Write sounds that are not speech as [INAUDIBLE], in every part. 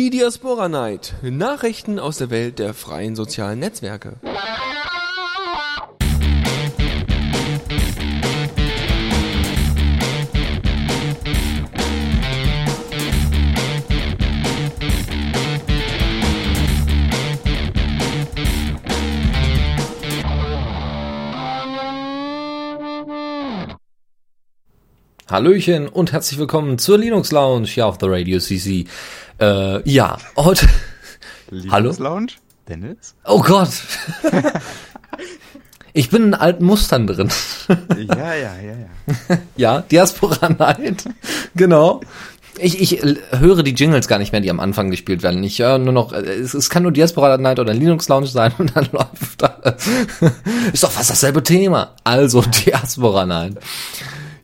Die Diaspora Night. Nachrichten aus der Welt der freien sozialen Netzwerke. Hallöchen und herzlich willkommen zur Linux Lounge hier auf der Radio CC. Äh, ja, heute. Linux Hallo? Lounge? Dennis? Oh Gott! [LAUGHS] ich bin in alten Mustern drin. Ja, ja, ja, ja. [LAUGHS] ja, Diaspora Night. genau. Ich, ich höre die Jingles gar nicht mehr, die am Anfang gespielt werden. Ich höre nur noch, äh, es, es kann nur Diaspora Night oder Linux Lounge sein und dann [LAUGHS] läuft da. Ist doch fast dasselbe Thema. Also Diaspora Night.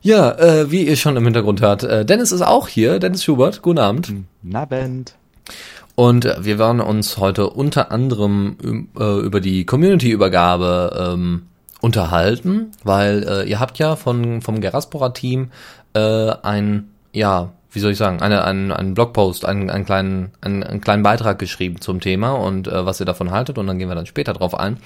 Ja, äh, wie ihr schon im Hintergrund hört, äh, Dennis ist auch hier, Dennis Schubert, guten Abend. Nabend. Und äh, wir werden uns heute unter anderem äh, über die Community-Übergabe ähm, unterhalten, weil äh, ihr habt ja von vom Geraspora-Team äh, ein, ja, wie soll ich sagen, eine, einen, einen Blogpost, einen, einen, kleinen, einen, einen kleinen Beitrag geschrieben zum Thema und was ihr davon haltet und dann gehen wir dann später drauf ein.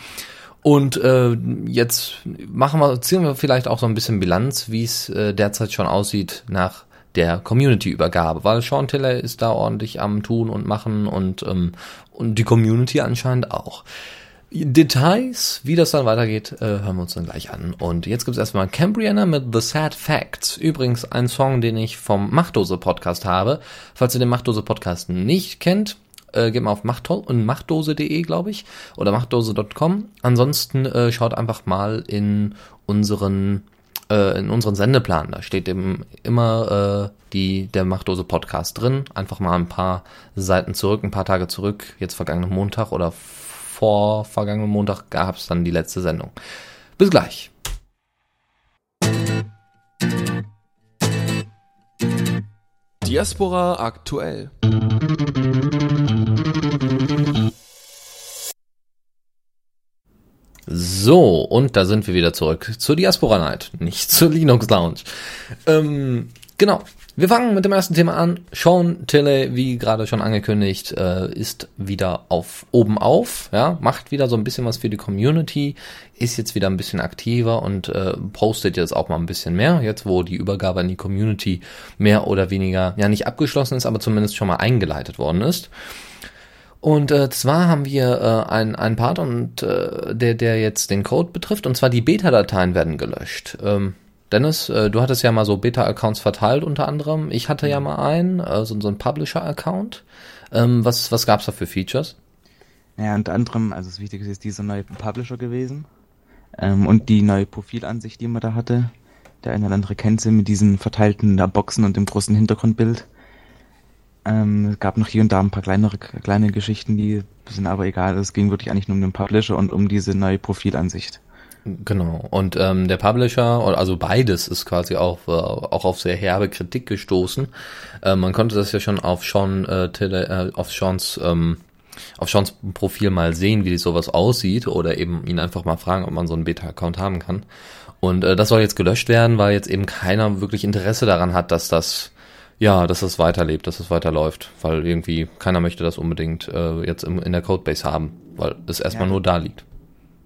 Und äh, jetzt machen wir, ziehen wir vielleicht auch so ein bisschen Bilanz, wie es äh, derzeit schon aussieht nach der Community-Übergabe, weil Sean Tiller ist da ordentlich am Tun und Machen und, ähm, und die Community anscheinend auch. Details, wie das dann weitergeht, äh, hören wir uns dann gleich an. Und jetzt gibt's erstmal Cambriana mit The Sad Facts. Übrigens ein Song, den ich vom Machtdose Podcast habe. Falls ihr den Machtdose Podcast nicht kennt, äh, geht mal auf machtdose und machtdose.de, glaube ich, oder machtdose.com. Ansonsten äh, schaut einfach mal in unseren äh, in unseren Sendeplan. Da steht eben immer äh, die der Machtdose Podcast drin. Einfach mal ein paar Seiten zurück, ein paar Tage zurück. Jetzt vergangenen Montag oder vor vergangenen Montag gab es dann die letzte Sendung. Bis gleich. Diaspora aktuell. So, und da sind wir wieder zurück zur Diaspora Night, nicht zur Linux Lounge. Ähm, genau. Wir fangen mit dem ersten Thema an. Sean Tilley, wie gerade schon angekündigt, äh, ist wieder auf oben auf, ja, macht wieder so ein bisschen was für die Community, ist jetzt wieder ein bisschen aktiver und äh, postet jetzt auch mal ein bisschen mehr, jetzt wo die Übergabe an die Community mehr oder weniger ja nicht abgeschlossen ist, aber zumindest schon mal eingeleitet worden ist. Und äh, zwar haben wir äh, einen, einen Part und äh, der, der jetzt den Code betrifft, und zwar die Beta-Dateien werden gelöscht. Ähm, Dennis, äh, du hattest ja mal so Beta-Accounts verteilt unter anderem. Ich hatte ja mal einen, äh, so, so ein Publisher-Account. Ähm, was was gab's da für Features? Ja, unter anderem, also das Wichtigste ist dieser neue Publisher gewesen. Ähm, und die neue Profilansicht, die man da hatte. Der eine oder andere kennt sie mit diesen verteilten Boxen und dem großen Hintergrundbild. Ähm, es gab noch hier und da ein paar kleinere kleine Geschichten, die sind aber egal. Es ging wirklich eigentlich nur um den Publisher und um diese neue Profilansicht. Genau. Und ähm, der Publisher, also beides, ist quasi auch, äh, auch auf sehr herbe Kritik gestoßen. Äh, man konnte das ja schon auf Sean, äh, Tele, äh, auf Seans, ähm, auf Seans Profil mal sehen, wie sowas aussieht, oder eben ihn einfach mal fragen, ob man so einen Beta-Account haben kann. Und äh, das soll jetzt gelöscht werden, weil jetzt eben keiner wirklich Interesse daran hat, dass das ja, dass das weiterlebt, dass es weiterläuft, weil irgendwie keiner möchte das unbedingt äh, jetzt im, in der Codebase haben, weil es erstmal Ja. nur da liegt.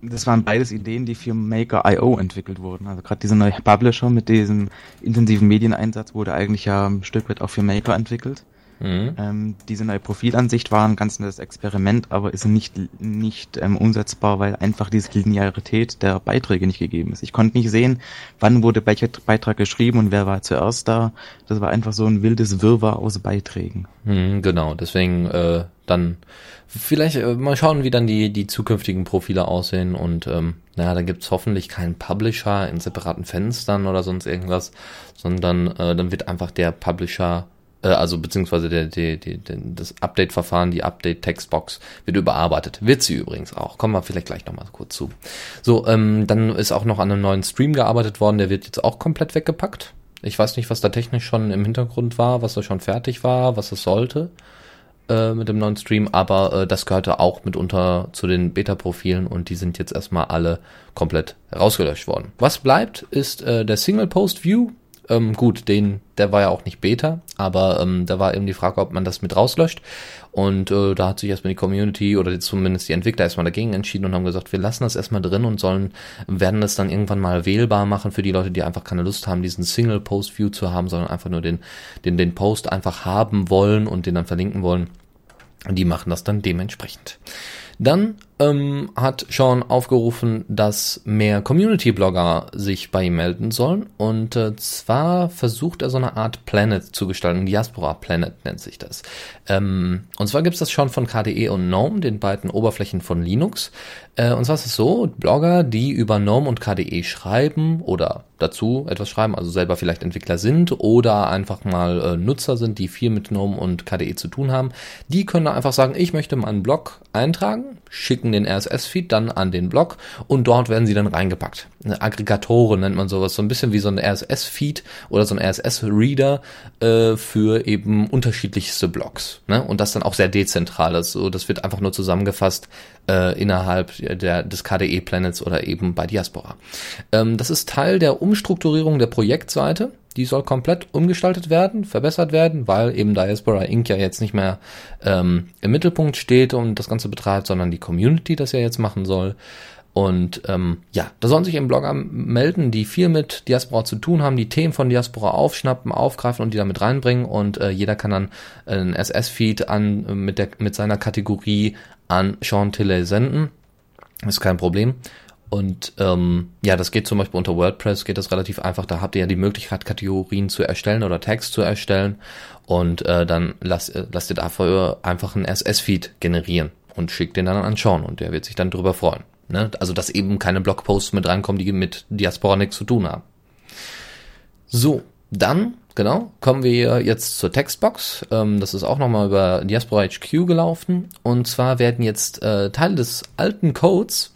Das waren beides Ideen, die für Maker.io entwickelt wurden. Also gerade dieser neue Publisher mit diesem intensiven Medieneinsatz wurde eigentlich ja ein Stück weit auch für Maker entwickelt. Mhm. Ähm, diese neue Profilansicht war ein ganz nettes Experiment, aber ist nicht, nicht ähm, umsetzbar, weil einfach diese Linearität der Beiträge nicht gegeben ist. Ich konnte nicht sehen, wann wurde welcher Beitrag geschrieben und wer war zuerst da. Das war einfach so ein wildes Wirrwarr aus Beiträgen. Mhm, genau, deswegen äh, dann vielleicht äh, mal schauen, wie dann die, die zukünftigen Profile aussehen und ähm, naja, da gibt's hoffentlich keinen Publisher in separaten Fenstern oder sonst irgendwas, sondern äh, dann wird einfach der Publisher äh, also beziehungsweise der, der, der, der, das Update-Verfahren, die Update-Textbox wird überarbeitet. Wird sie übrigens auch. Kommen wir vielleicht gleich nochmal kurz zu. So, ähm, dann ist auch noch an einem neuen Stream gearbeitet worden, der wird jetzt auch komplett weggepackt. Ich weiß nicht, was da technisch schon im Hintergrund war, was da schon fertig war, was es sollte äh, mit dem neuen Stream, aber äh, das gehörte auch mitunter zu den Beta-Profilen und die sind jetzt erstmal alle komplett rausgelöscht worden. Was bleibt, ist äh, der Single-Post-View Ähm, gut, den, der war ja auch nicht Beta, aber ähm, da war eben die Frage, ob man das mit rauslöscht. Und äh, da hat sich erstmal die Community oder zumindest die Entwickler erstmal dagegen entschieden und haben gesagt, wir lassen das erstmal drin und sollen, werden das dann irgendwann mal wählbar machen für die Leute, die einfach keine Lust haben, diesen Single-Post-View zu haben, sondern einfach nur den, den, den Post einfach haben wollen und den dann verlinken wollen. Die machen das dann dementsprechend. Dann ähm, hat Sean aufgerufen, dass mehr Community-Blogger sich bei ihm melden sollen. Und äh, zwar versucht er so eine Art Planet zu gestalten. Diaspora Planet nennt sich das. Ähm, und zwar gibt es das schon von KDE und GNOME, den beiden Oberflächen von Linux. Äh, und zwar ist es so, Blogger, die über GNOME und KDE schreiben oder dazu etwas schreiben, also selber vielleicht Entwickler sind oder einfach mal äh, Nutzer sind, die viel mit GNOME und KDE zu tun haben, die können einfach sagen, ich möchte meinen Blog eintragen, schicken den RSS-Feed dann an den Blog und dort werden sie dann reingepackt. Aggregatoren nennt man sowas, so ein bisschen wie so ein RSS-Feed oder so ein RSS-Reader äh, für eben unterschiedlichste Blogs. Ne? Und das dann auch sehr dezentral. Also das wird einfach nur zusammengefasst äh, innerhalb der, des KDE-Planets oder eben bei Diaspora. Ähm, das ist Teil der Umstrukturierung der Projektseite. Die soll komplett umgestaltet werden, verbessert werden, weil eben Diaspora Inc. ja jetzt nicht mehr ähm, im Mittelpunkt steht und das Ganze betreibt, sondern die Community das ja jetzt machen soll. Und ähm, ja, da sollen sich eben Blogger melden, die viel mit Diaspora zu tun haben, die Themen von Diaspora aufschnappen, aufgreifen und die damit reinbringen. Und äh, jeder kann dann ein SS-Feed an mit der mit seiner Kategorie an Sean Tilley senden. Ist kein Problem. Und ähm, ja, das geht zum Beispiel unter WordPress, geht das relativ einfach. Da habt ihr ja die Möglichkeit, Kategorien zu erstellen oder Tags zu erstellen. Und äh, dann lasst, äh, lasst ihr dafür einfach einen SS-Feed generieren und schickt den dann an Sean und der wird sich dann drüber freuen. Ne? Also, dass eben keine Blogposts mit reinkommen, die mit Diaspora nichts zu tun haben. So, dann, genau, kommen wir jetzt zur Textbox. Ähm, das ist auch nochmal über Diaspora HQ gelaufen. Und zwar werden jetzt äh, Teile des alten Codes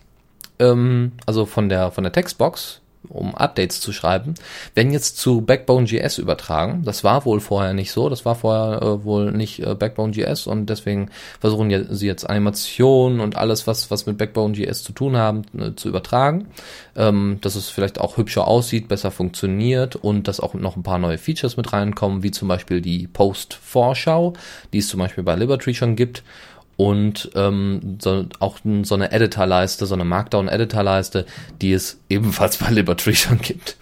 ähm, also von der, von der Textbox, um Updates zu schreiben, werden jetzt zu Backbone.js übertragen. Das war wohl vorher nicht so. Das war vorher äh, wohl nicht äh, Backbone.js und deswegen versuchen sie jetzt Animationen und alles, was, was mit Backbone.js zu tun haben, äh, zu übertragen. Ähm, dass es vielleicht auch hübscher aussieht, besser funktioniert und dass auch noch ein paar neue Features mit reinkommen, wie zum Beispiel die Post-Vorschau, die es zum Beispiel bei Liberty schon gibt und ähm, so, auch so eine Editor-Leiste, so eine Markdown-Editor-Leiste, die es ebenfalls bei Liberty schon gibt.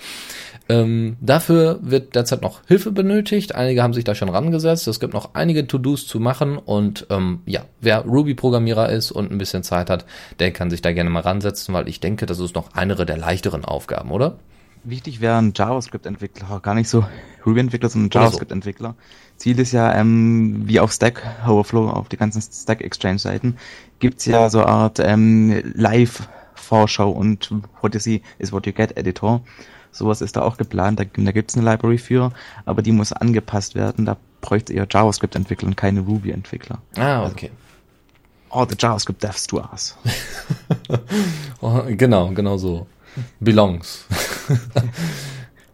Ähm, dafür wird derzeit noch Hilfe benötigt. Einige haben sich da schon rangesetzt. Es gibt noch einige To-Dos zu machen. Und ähm, ja, wer Ruby-Programmierer ist und ein bisschen Zeit hat, der kann sich da gerne mal ransetzen, weil ich denke, das ist noch eine der leichteren Aufgaben, oder? Wichtig wären JavaScript-Entwickler, gar nicht so Ruby-Entwickler, sondern JavaScript-Entwickler. Ziel ist ja, ähm, wie auf Stack Overflow, auf die ganzen Stack Exchange-Seiten, gibt's ja so eine Art ähm, Live-Vorschau und What you see is what you get Editor. Sowas ist da auch geplant, da, da gibt's eine Library für, aber die muss angepasst werden. Da bräuchte eher JavaScript-Entwickler und keine Ruby-Entwickler. Ah, also okay. Also, all the JavaScript devs to us. [LAUGHS] Oh, genau, genau so. Belongs.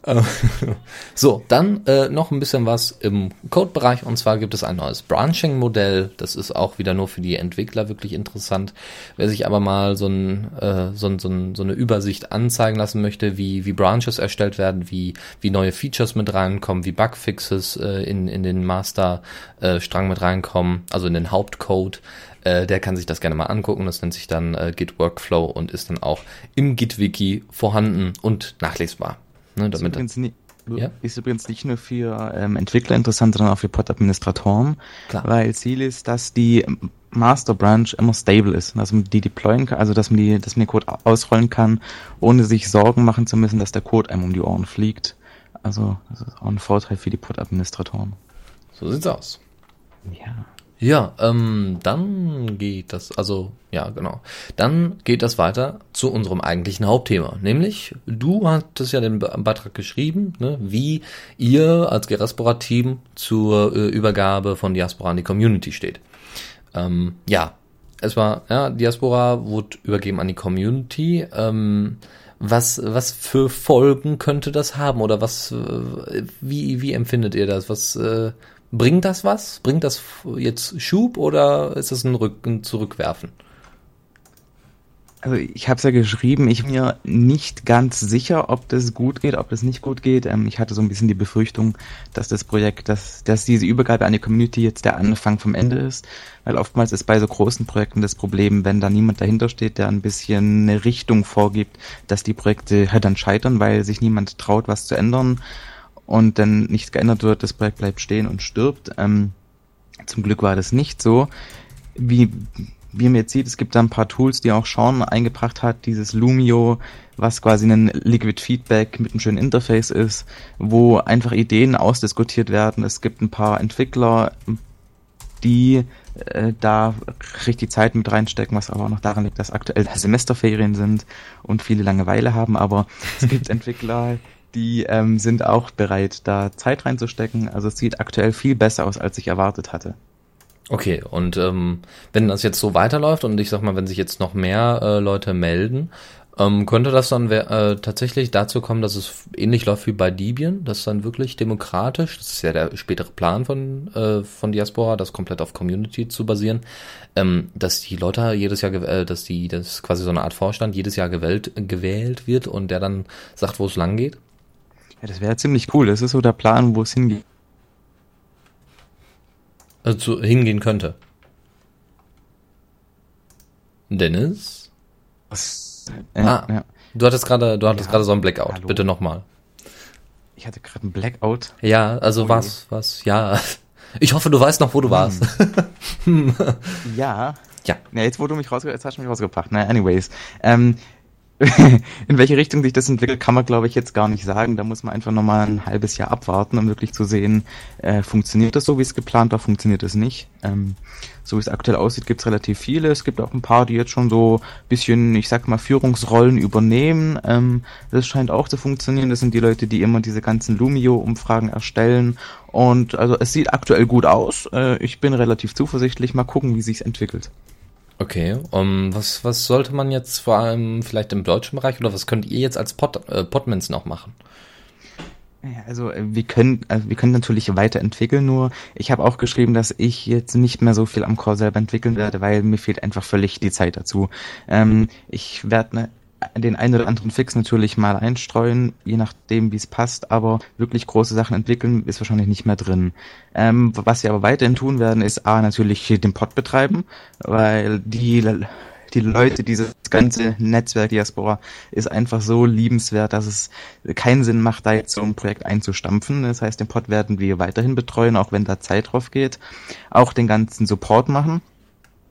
Äh, [LAUGHS] so, dann äh, noch ein bisschen was im Code-Bereich und zwar gibt es ein neues Branching-Modell. Das ist auch wieder nur für die Entwickler wirklich interessant. Wer sich aber mal so, ein, äh, so, so, ein, so eine Übersicht anzeigen lassen möchte, wie, wie Branches erstellt werden, wie, wie neue Features mit reinkommen, wie Bugfixes äh, in, in den Master-Strang mit reinkommen, also in den Hauptcode, äh, der kann sich das gerne mal angucken. Das nennt sich dann äh, Git Workflow und ist dann auch im Git-Wiki vorhanden und nachlesbar. Ne, damit ist, übrigens nie, ja? ist übrigens nicht nur für ähm, Entwickler interessant, sondern auch für Pod-Administratoren, weil Ziel ist, dass die Master Branch immer stable ist, dass man die deployen kann, also dass man die, dass man den Code ausrollen kann, ohne sich Sorgen machen zu müssen, dass der Code einem um die Ohren fliegt. Also das ist auch ein Vorteil für die Pod-Administratoren. So sieht's aus. Ja. Ja, ähm, dann geht das, also ja, genau. Dann geht das weiter zu unserem eigentlichen Hauptthema, nämlich du hattest ja den Beitrag geschrieben, ne, wie ihr als Geraspora-Team zur äh, Übergabe von Diaspora an die Community steht. Ähm, ja, es war, ja, Diaspora wurde übergeben an die Community. Ähm, was, was für Folgen könnte das haben oder was, äh, wie, wie empfindet ihr das? Was, äh, Bringt das was? Bringt das jetzt Schub oder ist das ein, Rück ein Zurückwerfen? Also ich habe es ja geschrieben, ich bin mir nicht ganz sicher, ob das gut geht, ob das nicht gut geht. Ähm, ich hatte so ein bisschen die Befürchtung, dass das Projekt, dass, dass diese Übergabe an die Community jetzt der Anfang vom Ende ist. Weil oftmals ist bei so großen Projekten das Problem, wenn da niemand dahinter steht, der ein bisschen eine Richtung vorgibt, dass die Projekte halt dann scheitern, weil sich niemand traut, was zu ändern und dann nichts geändert wird, das Projekt bleibt stehen und stirbt. Ähm, zum Glück war das nicht so. Wie wie man jetzt sieht, es gibt da ein paar Tools, die auch Sean eingebracht hat, dieses Lumio, was quasi ein Liquid Feedback mit einem schönen Interface ist, wo einfach Ideen ausdiskutiert werden. Es gibt ein paar Entwickler, die äh, da richtig Zeit mit reinstecken, was aber auch noch daran liegt, dass aktuell Semesterferien sind und viele Langeweile haben, aber es gibt [LAUGHS] Entwickler, die ähm, sind auch bereit, da Zeit reinzustecken. Also es sieht aktuell viel besser aus, als ich erwartet hatte. Okay, und ähm, wenn das jetzt so weiterläuft und ich sag mal, wenn sich jetzt noch mehr äh, Leute melden, ähm, könnte das dann äh, tatsächlich dazu kommen, dass es ähnlich läuft wie bei Debian, das ist dann wirklich demokratisch, das ist ja der spätere Plan von, äh, von Diaspora, das komplett auf Community zu basieren, ähm, dass die Leute jedes Jahr, äh, dass die, das quasi so eine Art Vorstand jedes Jahr gewählt, gewählt wird und der dann sagt, wo es lang geht? Ja, das wäre ziemlich cool, das ist so der Plan, wo es hingeht. also hingehen könnte. Dennis? Was? ah, ja. du hattest gerade, du hattest ja. gerade so ein Blackout. Hallo. Bitte nochmal. Ich hatte gerade ein Blackout. Ja, also oh, was, was, ja. Ich hoffe, du weißt noch, wo du hm. warst. [LAUGHS] ja. Ja. Ja, jetzt wo du mich rausgebracht jetzt hast du mich rausgebracht. Na, anyways. Ähm, [LAUGHS] in welche Richtung sich das entwickelt, kann man glaube ich jetzt gar nicht sagen. Da muss man einfach nochmal ein halbes Jahr abwarten, um wirklich zu sehen, äh, funktioniert das so, wie es geplant war, funktioniert es nicht. Ähm, so wie es aktuell aussieht, gibt es relativ viele. Es gibt auch ein paar, die jetzt schon so bisschen, ich sag mal, Führungsrollen übernehmen. Ähm, das scheint auch zu funktionieren. Das sind die Leute, die immer diese ganzen Lumio-Umfragen erstellen. Und also es sieht aktuell gut aus. Äh, ich bin relativ zuversichtlich. Mal gucken, wie sich's entwickelt. Okay, um, was, was sollte man jetzt vor allem vielleicht im deutschen Bereich oder was könnt ihr jetzt als Pod, äh, Podmans noch machen? Also äh, wir können, also wir können natürlich weiterentwickeln, nur ich habe auch geschrieben, dass ich jetzt nicht mehr so viel am Core selber entwickeln werde, weil mir fehlt einfach völlig die Zeit dazu. Ähm, ich werde ne, den einen oder anderen Fix natürlich mal einstreuen, je nachdem, wie es passt, aber wirklich große Sachen entwickeln ist wahrscheinlich nicht mehr drin. Ähm, was wir aber weiterhin tun werden, ist A, natürlich den Pod betreiben, weil die die Leute, dieses ganze Netzwerk Diaspora ist einfach so liebenswert, dass es keinen Sinn macht, da jetzt so ein Projekt einzustampfen. Das heißt, den Pod werden wir weiterhin betreuen, auch wenn da Zeit drauf geht. Auch den ganzen Support machen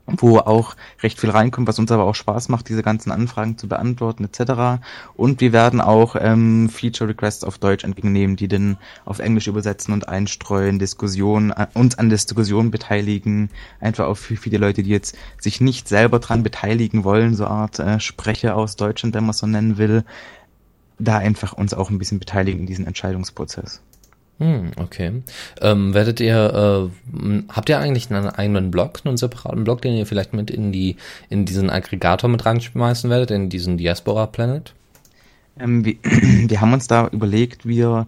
wo auch recht viel reinkommt, was uns aber auch Spaß macht, diese ganzen Anfragen zu beantworten etc. Und wir werden auch ähm, Feature Requests auf Deutsch entgegennehmen, die dann auf Englisch übersetzen und einstreuen, Diskussionen, äh, uns an Diskussionen beteiligen, einfach auch für viele Leute, die jetzt sich nicht selber dran beteiligen wollen, so Art äh, Sprecher aus Deutschland, wenn man so nennen will, da einfach uns auch ein bisschen beteiligen in diesen Entscheidungsprozess. Hm, okay. Ähm, werdet ihr, äh, habt ihr eigentlich einen eigenen Blog, einen separaten Blog, den ihr vielleicht mit in die, in diesen Aggregator mit reinschmeißen werdet, in diesen Diaspora Planet? Ähm, wir, [CLEARS THROAT] wir haben uns da überlegt, wir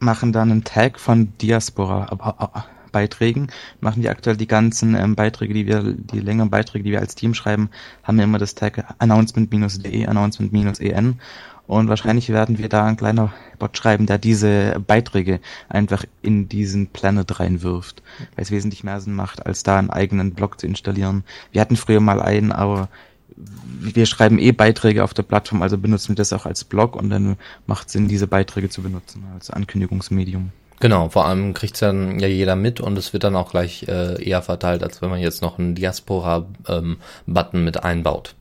machen da einen Tag von Diaspora Beiträgen, machen die aktuell die ganzen ähm, Beiträge, die wir, die längeren Beiträge, die wir als Team schreiben, haben wir immer das Tag announcement-de, announcement-en und wahrscheinlich werden wir da ein kleiner Bot schreiben, der diese Beiträge einfach in diesen Planet reinwirft, weil es wesentlich mehr Sinn macht, als da einen eigenen Blog zu installieren. Wir hatten früher mal einen, aber wir schreiben eh Beiträge auf der Plattform, also benutzen wir das auch als Blog und dann macht Sinn, diese Beiträge zu benutzen als Ankündigungsmedium. Genau, vor allem kriegt's dann ja jeder mit und es wird dann auch gleich äh, eher verteilt, als wenn man jetzt noch einen Diaspora-Button ähm, mit einbaut.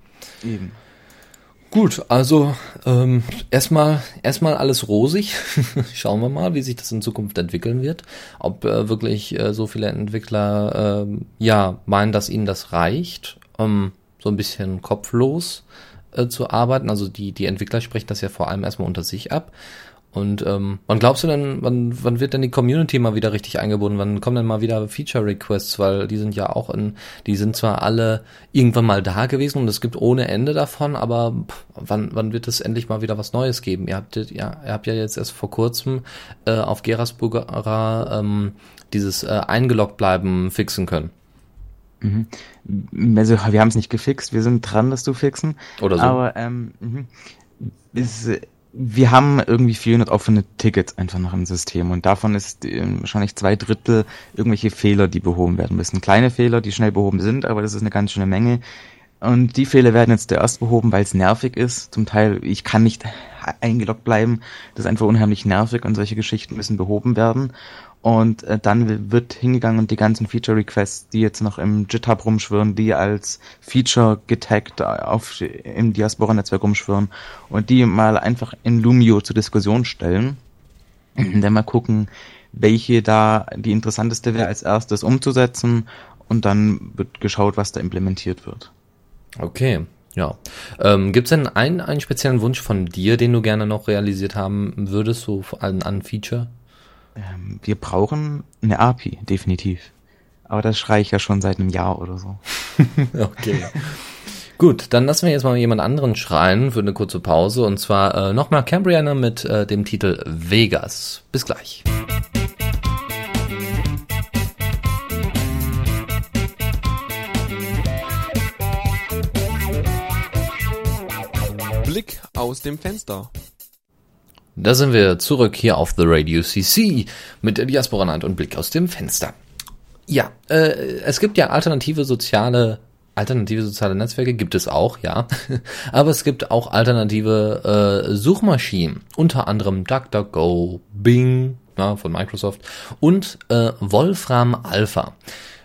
Eben. Gut, also ähm, erstmal erstmal alles rosig. [LAUGHS] Schauen wir mal, wie sich das in Zukunft entwickeln wird. Ob äh, wirklich äh, so viele Entwickler äh, ja meinen, dass ihnen das reicht, ähm, so ein bisschen kopflos äh, zu arbeiten. Also die die Entwickler sprechen das ja vor allem erstmal unter sich ab. Und ähm, wann glaubst du denn, wann, wann wird denn die Community mal wieder richtig eingebunden? Wann kommen denn mal wieder Feature-Requests? Weil die sind ja auch in, die sind zwar alle irgendwann mal da gewesen und es gibt ohne Ende davon, aber pff, wann, wann wird es endlich mal wieder was Neues geben? Ihr habt ja, ihr habt ja jetzt erst vor kurzem äh, auf Gerasburger ähm, dieses äh, eingeloggt bleiben fixen können. Mhm. Also wir haben es nicht gefixt, wir sind dran, das zu fixen. Oder so. Aber ähm, ist, wir haben irgendwie 400 offene Tickets einfach noch im System und davon ist äh, wahrscheinlich zwei Drittel irgendwelche Fehler, die behoben werden müssen. Kleine Fehler, die schnell behoben sind, aber das ist eine ganz schöne Menge. Und die Fehler werden jetzt zuerst behoben, weil es nervig ist. Zum Teil, ich kann nicht eingeloggt bleiben. Das ist einfach unheimlich nervig und solche Geschichten müssen behoben werden. Und äh, dann wird hingegangen und die ganzen Feature-Requests, die jetzt noch im GitHub rumschwirren, die als Feature getaggt auf, im Diaspora-Netzwerk rumschwirren und die mal einfach in Lumio zur Diskussion stellen. Und dann mal gucken, welche da die interessanteste wäre als erstes umzusetzen und dann wird geschaut, was da implementiert wird. Okay, ja. Ähm, Gibt es denn einen, einen speziellen Wunsch von dir, den du gerne noch realisiert haben würdest, so an, an Feature? Ähm, wir brauchen eine API, definitiv. Aber das schreie ich ja schon seit einem Jahr oder so. [LAUGHS] okay. Gut, dann lassen wir jetzt mal jemand anderen schreien für eine kurze Pause und zwar äh, nochmal Cambriana mit äh, dem Titel Vegas. Bis gleich. Blick aus dem Fenster. Da sind wir zurück hier auf The Radio CC mit der Diaspora Night und Blick aus dem Fenster. Ja, äh, es gibt ja alternative soziale alternative soziale Netzwerke gibt es auch, ja. [LAUGHS] Aber es gibt auch alternative äh, Suchmaschinen, unter anderem DuckDuckGo, Bing ja, von Microsoft und äh, Wolfram Alpha,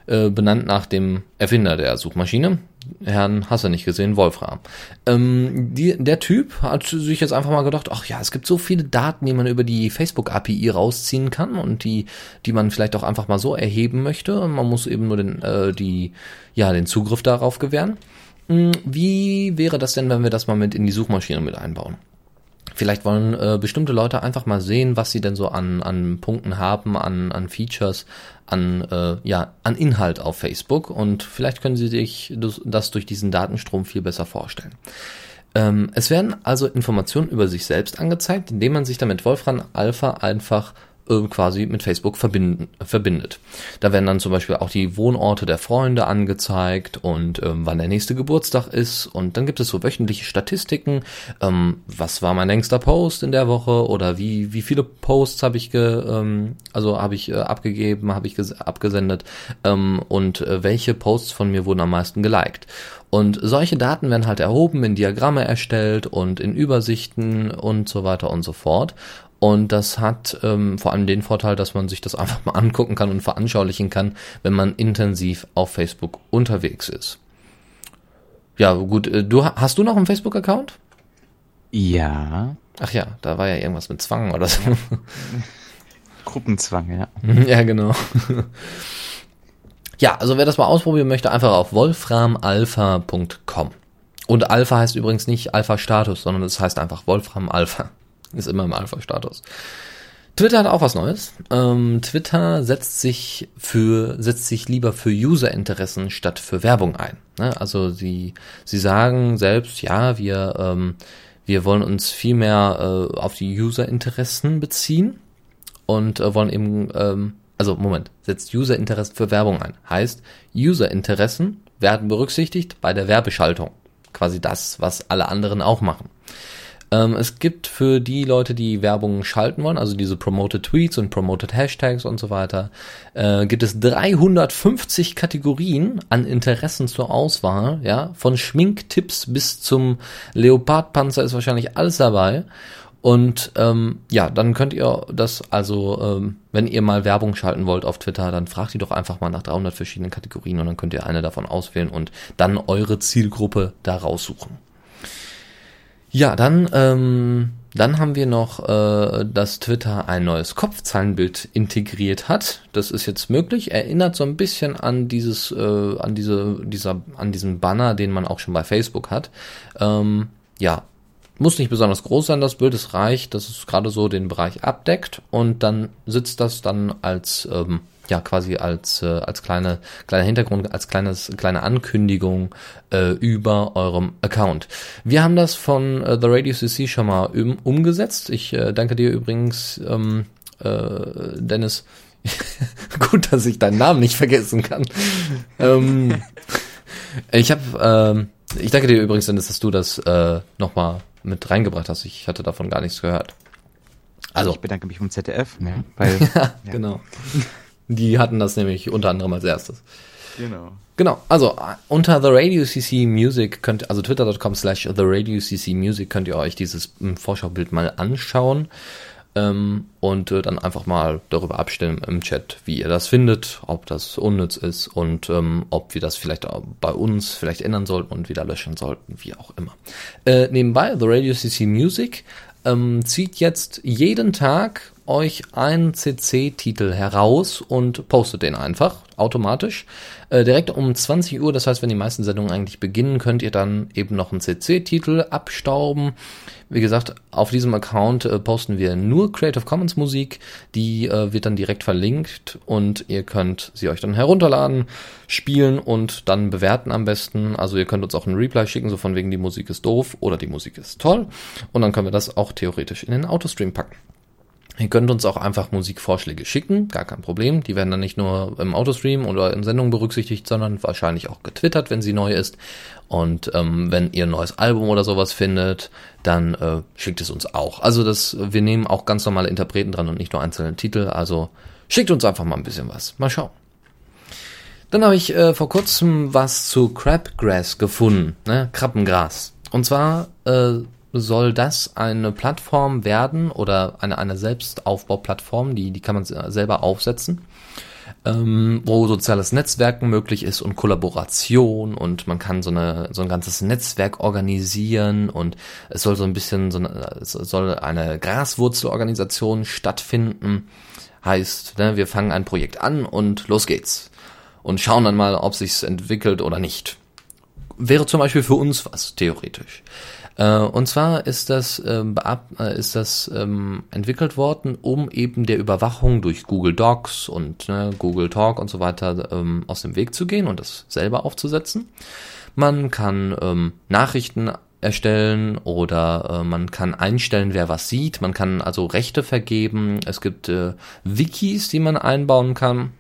äh, benannt nach dem Erfinder der Suchmaschine, Herrn hast du nicht gesehen, Wolfram. Ähm, die, der Typ hat sich jetzt einfach mal gedacht, ach ja, es gibt so viele Daten, die man über die Facebook API rausziehen kann und die, die man vielleicht auch einfach mal so erheben möchte. Man muss eben nur den, äh, die, ja, den Zugriff darauf gewähren. Hm, wie wäre das denn, wenn wir das mal mit in die Suchmaschine mit einbauen? Vielleicht wollen äh, bestimmte Leute einfach mal sehen, was sie denn so an, an Punkten haben, an, an Features, an, äh, ja, an Inhalt auf Facebook und vielleicht können sie sich das durch diesen Datenstrom viel besser vorstellen. Ähm, es werden also Informationen über sich selbst angezeigt, indem man sich damit Wolfram Alpha einfach quasi mit Facebook verbinden, verbindet. Da werden dann zum Beispiel auch die Wohnorte der Freunde angezeigt und ähm, wann der nächste Geburtstag ist. Und dann gibt es so wöchentliche Statistiken. Ähm, was war mein längster Post in der Woche oder wie, wie viele Posts habe ich ge, ähm, also habe ich äh, abgegeben, habe ich abgesendet ähm, und äh, welche Posts von mir wurden am meisten geliked. Und solche Daten werden halt erhoben, in Diagramme erstellt und in Übersichten und so weiter und so fort. Und das hat ähm, vor allem den Vorteil, dass man sich das [LAUGHS] einfach mal angucken kann und veranschaulichen kann, wenn man intensiv auf Facebook unterwegs ist. Ja, gut, äh, du hast du noch einen Facebook-Account? Ja. Ach ja, da war ja irgendwas mit Zwang oder so. [LAUGHS] Gruppenzwang, ja. ja, genau. ja, also wer das mal ausprobieren möchte, einfach auf wolframalpha.com. Und Alpha heißt übrigens nicht Alpha-Status, sondern es heißt einfach Wolfram Alpha. Ist immer im Alpha-Status. Twitter hat auch was Neues. Ähm, Twitter setzt sich für setzt sich lieber für User-Interessen statt für Werbung ein. Ne? Also sie sie sagen selbst, ja, wir ähm, wir wollen uns viel mehr äh, auf die User-Interessen beziehen und äh, wollen eben ähm, also Moment setzt User-Interessen für Werbung ein. Heißt User-Interessen werden berücksichtigt bei der Werbeschaltung. Quasi das, was alle anderen auch machen. Ähm, es gibt für die Leute, die Werbung schalten wollen, also diese Promoted Tweets und Promoted Hashtags und so weiter, äh, gibt es 350 Kategorien an Interessen zur Auswahl, ja, von Schminktipps bis zum Leopardpanzer ist wahrscheinlich alles dabei. Und ähm, ja, dann könnt ihr das also, ähm, wenn ihr mal Werbung schalten wollt auf Twitter, dann fragt ihr doch einfach mal nach 300 verschiedenen Kategorien und dann könnt ihr eine davon auswählen und dann eure Zielgruppe da raussuchen. Ja, dann, ähm, dann haben wir noch, äh, dass Twitter ein neues Kopfzahlenbild integriert hat. Das ist jetzt möglich. Erinnert so ein bisschen an dieses, äh, an diese, dieser, an diesen Banner, den man auch schon bei Facebook hat. Ähm, ja, muss nicht besonders groß sein, das Bild. Es reicht, dass es gerade so den Bereich abdeckt und dann sitzt das dann als ähm, ja quasi als äh, als kleine kleiner Hintergrund als kleines kleine Ankündigung äh, über eurem Account. Wir haben das von äh, The Radio CC schon mal um, umgesetzt. Ich äh, danke dir übrigens ähm, äh, Dennis [LAUGHS] Gut, dass ich deinen Namen nicht vergessen kann. ähm, ich habe, ähm, ich danke dir übrigens, Dennis, dass du das äh, nochmal mit reingebracht hast. Ich hatte davon gar nichts gehört. Also ich bedanke mich vom ZDF, ne, [LAUGHS] weil ja, ja. genau. Die hatten das nämlich unter anderem als erstes. Genau. Genau, also unter The Radio CC Music könnt, also twitter.com slash The Radio CC Music könnt ihr euch dieses hm, Vorschaubild mal anschauen ähm, und äh, dann einfach mal darüber abstimmen im Chat, wie ihr das findet, ob das unnütz ist und ähm, ob wir das vielleicht bei uns vielleicht ändern sollten und wieder löschen sollten, wie auch immer. Äh, nebenbei, The Radio CC Music ähm, zieht jetzt jeden Tag euch einen CC-Titel heraus und postet den einfach automatisch. Äh, direkt um 20 Uhr, das heißt, wenn die meisten Sendungen eigentlich beginnen, könnt ihr dann eben noch einen CC-Titel abstauben. Wie gesagt, auf diesem Account äh, posten wir nur Creative Commons Musik, die äh, wird dann direkt verlinkt und ihr könnt sie euch dann herunterladen, spielen und dann bewerten am besten. Also ihr könnt uns auch einen Reply schicken, so von wegen die Musik ist doof oder die Musik ist toll und dann können wir das auch theoretisch in den Autostream packen. Ihr könnt uns auch einfach Musikvorschläge schicken, gar kein Problem. Die werden dann nicht nur im Autostream oder in Sendungen berücksichtigt, sondern wahrscheinlich auch getwittert, wenn sie neu ist. Und ähm, wenn ihr ein neues Album oder sowas findet, dann äh, schickt es uns auch. Also das, wir nehmen auch ganz normale Interpreten dran und nicht nur einzelne Titel. Also schickt uns einfach mal ein bisschen was. Mal schauen. Dann habe ich äh, vor kurzem was zu Crabgrass gefunden, ne? Krabbengras. Und zwar äh, soll das eine Plattform werden oder eine, eine Selbstaufbauplattform, die, die kann man selber aufsetzen, ähm, wo soziales Netzwerken möglich ist und Kollaboration und man kann so, eine, so ein ganzes Netzwerk organisieren und es soll so ein bisschen, so eine, es soll eine Graswurzelorganisation stattfinden. Heißt, ne, wir fangen ein Projekt an und los geht's. Und schauen dann mal, ob sich's entwickelt oder nicht. Wäre zum Beispiel für uns was, theoretisch. Äh, und zwar ist das, ähm, äh, ist das ähm, entwickelt worden, um eben der Überwachung durch Google Docs und ne, Google Talk und so weiter ähm, aus dem Weg zu gehen und das selber aufzusetzen. Man kann ähm, Nachrichten erstellen oder äh, man kann einstellen, wer was sieht. Man kann also Rechte vergeben. Es gibt äh, Wikis, die man einbauen kann.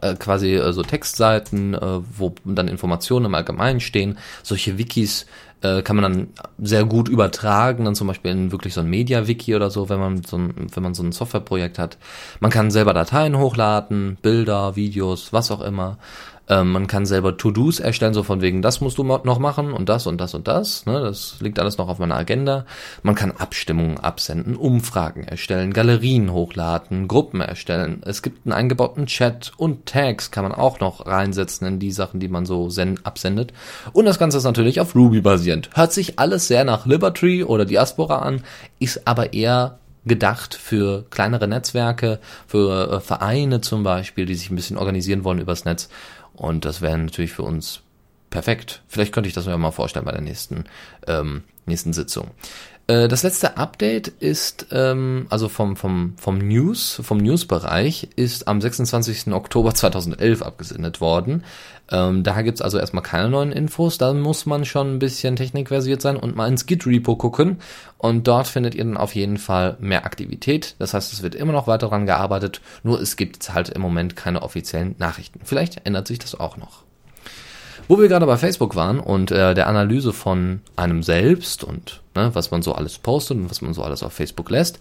Äh, quasi äh, so Textseiten, äh, wo dann Informationen im Allgemeinen stehen. Solche Wikis äh, kann man dann sehr gut übertragen, dann zum Beispiel in wirklich so ein Media-Wiki oder so, wenn man so ein, wenn man so ein Softwareprojekt hat. Man kann selber Dateien hochladen, Bilder, Videos, was auch immer. Ähm, man kann selber To-Dos erstellen, so von wegen, das musst du noch machen und das und das und das. Ne? Das liegt alles noch auf meiner Agenda. Man kann Abstimmungen absenden, Umfragen erstellen, Galerien hochladen, Gruppen erstellen. Es gibt einen eingebauten Chat und Tags kann man auch noch reinsetzen in die Sachen, die man so absendet. Und das Ganze ist natürlich auf Ruby basierend. Hört sich alles sehr nach Liberty oder Diaspora an, ist aber eher gedacht für kleinere Netzwerke, für äh, Vereine zum Beispiel, die sich ein bisschen organisieren wollen übers Netz. Und das wäre natürlich für uns perfekt. Vielleicht könnte ich das mir mal vorstellen bei der nächsten, ähm, nächsten Sitzung. Äh, das letzte Update ist, ähm, also vom, vom, vom News, vom News-Bereich, ist am 26. Oktober 2011 abgesendet worden. Ähm, da gibt's also erstmal keine neuen Infos. Da muss man schon ein bisschen technikversiert sein und mal ins Git-Repo gucken. Und dort findet ihr dann auf jeden Fall mehr Aktivität. Das heißt, es wird immer noch weiter daran gearbeitet. Nur es gibt halt im Moment keine offiziellen Nachrichten. Vielleicht ändert sich das auch noch. Wo wir gerade bei Facebook waren und äh, der Analyse von einem selbst und ne, was man so alles postet und was man so alles auf Facebook lässt,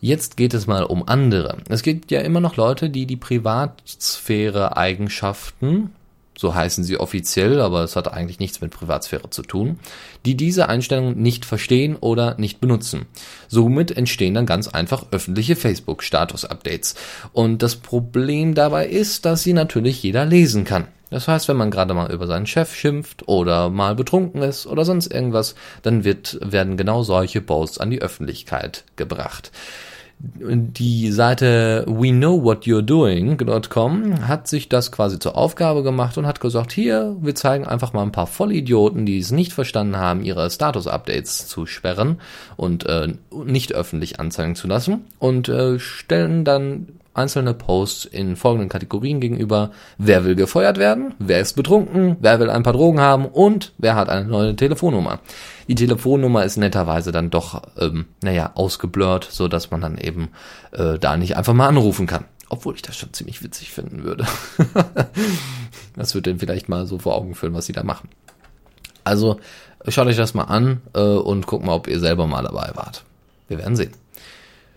jetzt geht es mal um andere. Es gibt ja immer noch Leute, die die Privatsphäre-Eigenschaften so heißen sie offiziell, aber es hat eigentlich nichts mit Privatsphäre zu tun, die diese Einstellungen nicht verstehen oder nicht benutzen. Somit entstehen dann ganz einfach öffentliche Facebook-Status-Updates. Und das Problem dabei ist, dass sie natürlich jeder lesen kann. Das heißt, wenn man gerade mal über seinen Chef schimpft oder mal betrunken ist oder sonst irgendwas, dann wird, werden genau solche Posts an die Öffentlichkeit gebracht die Seite we know what you're doing.com hat sich das quasi zur Aufgabe gemacht und hat gesagt, hier, wir zeigen einfach mal ein paar Vollidioten, die es nicht verstanden haben, ihre Status-Updates zu sperren und äh, nicht öffentlich anzeigen zu lassen und äh, stellen dann einzelne Posts in folgenden Kategorien gegenüber. Wer will gefeuert werden? Wer ist betrunken? Wer will ein paar Drogen haben? Und wer hat eine neue Telefonnummer? Die Telefonnummer ist netterweise dann doch, ähm, naja, ausgeblurrt, so dass man dann eben äh, da nicht einfach mal anrufen kann. Obwohl ich das schon ziemlich witzig finden würde. [LAUGHS] das wird denen vielleicht mal so vor Augen führen, was sie da machen. Also schaut euch das mal an äh, und guckt mal, ob ihr selber mal dabei wart. Wir werden sehen.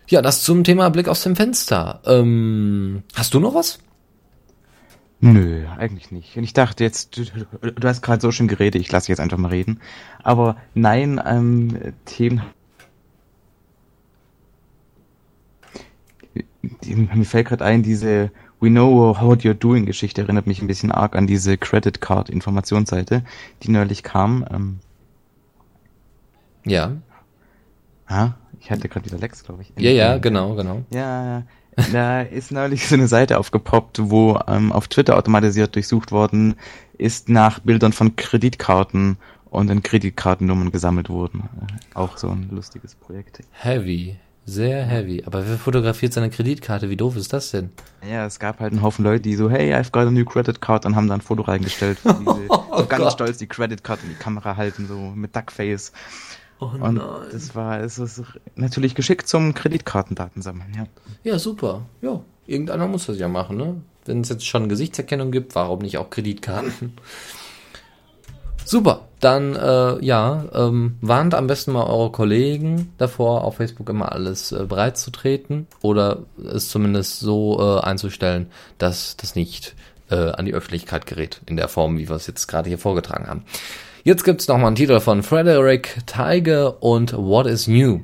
Ja, das zum Thema Blick aus dem Fenster. Ähm, hast du noch was? Nö, eigentlich nicht. Und ich dachte jetzt, du, du hast gerade so schön geredet, ich lasse jetzt einfach mal reden. Aber nein, ähm, Themen. Mir fällt gerade ein, diese We Know How You're Doing Geschichte erinnert mich ein bisschen arg an diese Credit Card Informationsseite, die neulich kam. Ähm, ja. Ah, ich hatte gerade wieder Lex, glaube ich. Ja, ja, genau, genau. Ja, da ist neulich so eine Seite aufgepoppt, wo ähm, auf Twitter automatisiert durchsucht worden ist nach Bildern von Kreditkarten und dann Kreditkartennummern gesammelt wurden. Äh, auch so ein lustiges Projekt. Heavy. Sehr heavy. Aber wer fotografiert seine Kreditkarte? Wie doof ist das denn? Ja, es gab halt einen Haufen Leute, die so, hey, I've got a new credit card und haben dann ein Foto reingestellt, [LAUGHS] diese, Oh so ganz Gott. stolz die Credit Card in die Kamera halten, so mit Duckface. Oh Und das war, es ist natürlich geschickt zum Kreditkartendatensammeln, ja. Ja, super. Ja, irgendeiner muss das ja machen, ne? Wenn es jetzt schon Gesichtserkennung gibt, warum nicht auch Kreditkarten? Super, dann äh, ja, ähm, warnt am besten mal eure Kollegen davor, auf Facebook immer alles äh, bereitzutreten oder es zumindest so äh, einzustellen, dass das nicht äh, an die Öffentlichkeit gerät, in der Form, wie wir es jetzt gerade hier vorgetragen haben. Jetzt gibt's noch mal einen Titel von Frederick Tiger und What is New.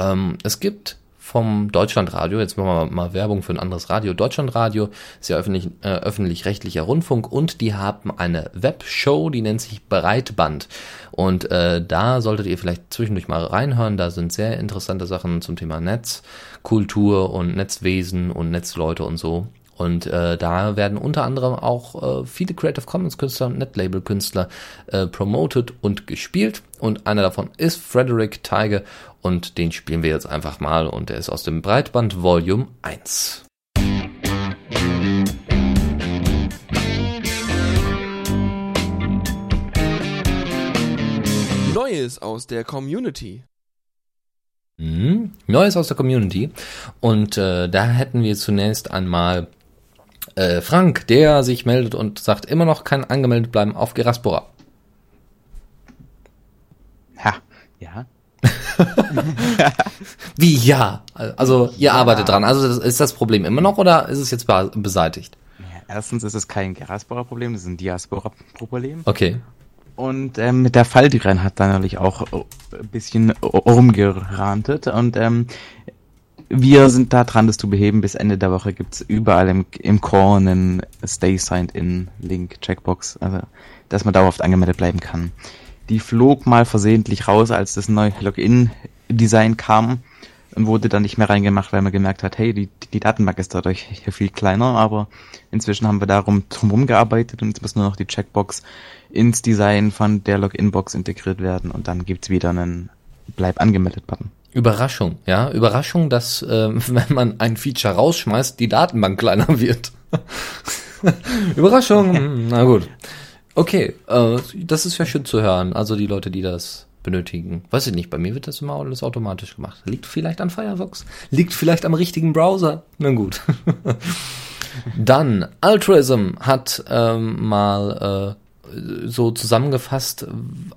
Ähm, es gibt vom Deutschlandradio, jetzt machen wir mal Werbung für ein anderes Radio, Deutschlandradio ist ja öffentlich, äh, öffentlich-rechtlicher Rundfunk und die haben eine Webshow, die nennt sich Breitband. Und äh, da solltet ihr vielleicht zwischendurch mal reinhören, da sind sehr interessante Sachen zum Thema Netzkultur und Netzwesen und Netzleute und so. Und äh, da werden unter anderem auch äh, viele Creative Commons Künstler und Netlabel Künstler äh, promoted und gespielt. Und einer davon ist Frederick Tiger und den spielen wir jetzt einfach mal und der ist aus dem Breitband Volume 1. Neues aus der Community. Mhm. Neues aus der Community. Und äh, da hätten wir zunächst einmal äh, Frank, der sich meldet und sagt, immer noch kann angemeldet bleiben auf Geraspora. Ha, ja. [LAUGHS] Wie ja? Also ihr arbeitet dran. Also das, ist das Problem immer noch oder ist es jetzt be- beseitigt? Ja, Erstens ist es kein Geraspora-Problem, das ist ein Diaspora-Problem. Okay. Und ähm, mit der Falldiren hat da natürlich auch äh, ein bisschen rumgerantet. Und ähm, wir sind da dran, das zu beheben. Bis Ende der Woche gibt's überall im, im Core einen Stay Signed In Link Checkbox, also dass man dauerhaft angemeldet bleiben kann. Die flog mal versehentlich raus, als das neue Login-Design kam und wurde dann nicht mehr reingemacht, weil man gemerkt hat, hey, die, die Datenbank ist dadurch hier viel kleiner, aber inzwischen haben wir darum drumherum gearbeitet und jetzt muss nur noch die Checkbox ins Design von der Login-Box integriert werden und dann gibt's wieder einen Bleib angemeldet-Button. Überraschung, ja. Überraschung, dass äh, [LAUGHS] wenn man ein Feature rausschmeißt, die Datenbank kleiner [LAUGHS] wird. Überraschung, [LAUGHS] na gut. Okay, äh, das ist ja schön zu hören. Also die Leute, die das benötigen. Weiß ich nicht, bei mir wird das immer alles automatisch gemacht. Liegt vielleicht an Firefox, liegt vielleicht am richtigen Browser. Na gut. Dann, Altruism hat ähm, mal äh, so zusammengefasst,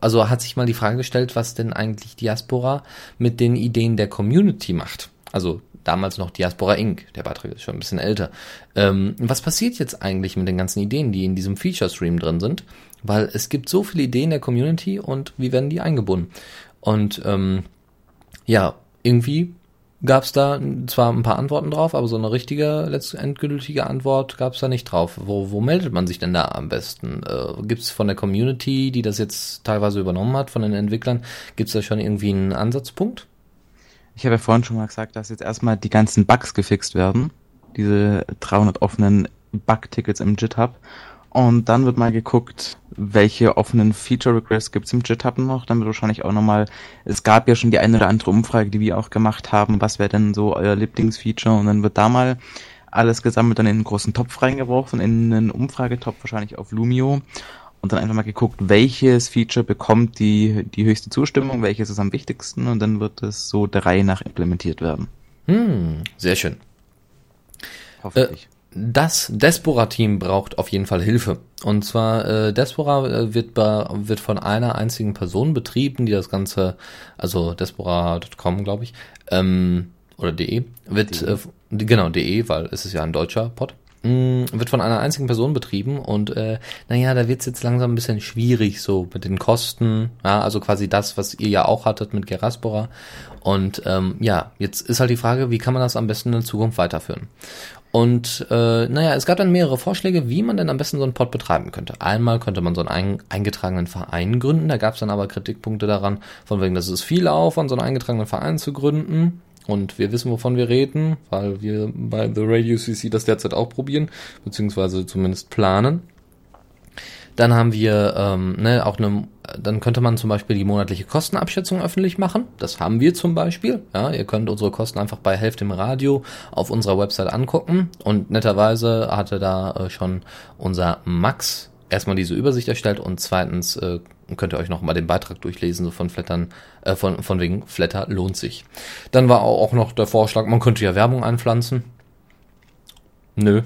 also hat sich mal die Frage gestellt, was denn eigentlich Diaspora mit den Ideen der Community macht. Also damals noch Diaspora Inc., der Beitrag ist schon ein bisschen älter. Ähm, was passiert jetzt eigentlich mit den ganzen Ideen, die in diesem Feature-Stream drin sind? Weil es gibt so viele Ideen der Community und wie werden die eingebunden? Und ähm, ja, irgendwie gab es da zwar ein paar Antworten drauf, aber so eine richtige, letztendgültige Antwort gab es da nicht drauf. Wo, wo meldet man sich denn da am besten? Äh, gibt es von der Community, die das jetzt teilweise übernommen hat, von den Entwicklern, gibt es da schon irgendwie einen Ansatzpunkt? Ich habe ja vorhin schon mal gesagt, dass jetzt erstmal die ganzen Bugs gefixt werden. Diese 300 offenen Bug-Tickets im GitHub. Und dann wird mal geguckt, welche offenen Feature-Requests gibt's im GitHub noch. Dann wird wahrscheinlich auch nochmal, es gab ja schon die eine oder andere Umfrage, die wir auch gemacht haben, was wäre denn so euer Lieblingsfeature? Und dann wird da mal alles gesammelt dann in einen großen Topf reingeworfen, in einen Umfragetopf wahrscheinlich auf Lumio. Und dann einfach mal geguckt, welches Feature bekommt die, die höchste Zustimmung, welches ist am wichtigsten und dann wird es so der Reihe nach implementiert werden. Hm, sehr schön. Hoffentlich. Äh, das Despora-Team braucht auf jeden Fall Hilfe. Und zwar, äh, Despora äh, wird, bei, wird von einer einzigen Person betrieben, die das Ganze, also despora.com, glaube ich, ähm, oder de, wird, de. Äh, genau, de, weil es ist ja ein deutscher Pod, mm, wird von einer einzigen Person betrieben und äh, naja, da wird's jetzt langsam ein bisschen schwierig so mit den Kosten, ja, also quasi das, was ihr ja auch hattet mit Geraspora. Und ähm, ja, jetzt ist halt die Frage, wie kann man das am besten in Zukunft weiterführen? Und äh, naja, es gab dann mehrere Vorschläge, wie man denn am besten so einen Pod betreiben könnte. Einmal könnte man so einen eingetragenen Verein gründen, da gab es dann aber Kritikpunkte daran, von wegen, das ist viel Aufwand, so einen eingetragenen Verein zu gründen. Und wir wissen, wovon wir reden, weil wir bei The Radio CC das derzeit auch probieren, beziehungsweise zumindest planen. Dann haben wir ähm, ne, auch eine, dann könnte man zum Beispiel die monatliche Kostenabschätzung öffentlich machen. Das haben wir zum Beispiel. Ja, ihr könnt unsere Kosten einfach bei Hälfte im Radio auf unserer Website angucken. Und netterweise hatte da äh, schon unser Max erstmal diese Übersicht erstellt und zweitens äh, könnt ihr euch noch mal den Beitrag durchlesen, so von Flattern, äh, von, von wegen Flatter lohnt sich. Dann war auch noch der Vorschlag, man könnte ja Werbung einpflanzen. Nö.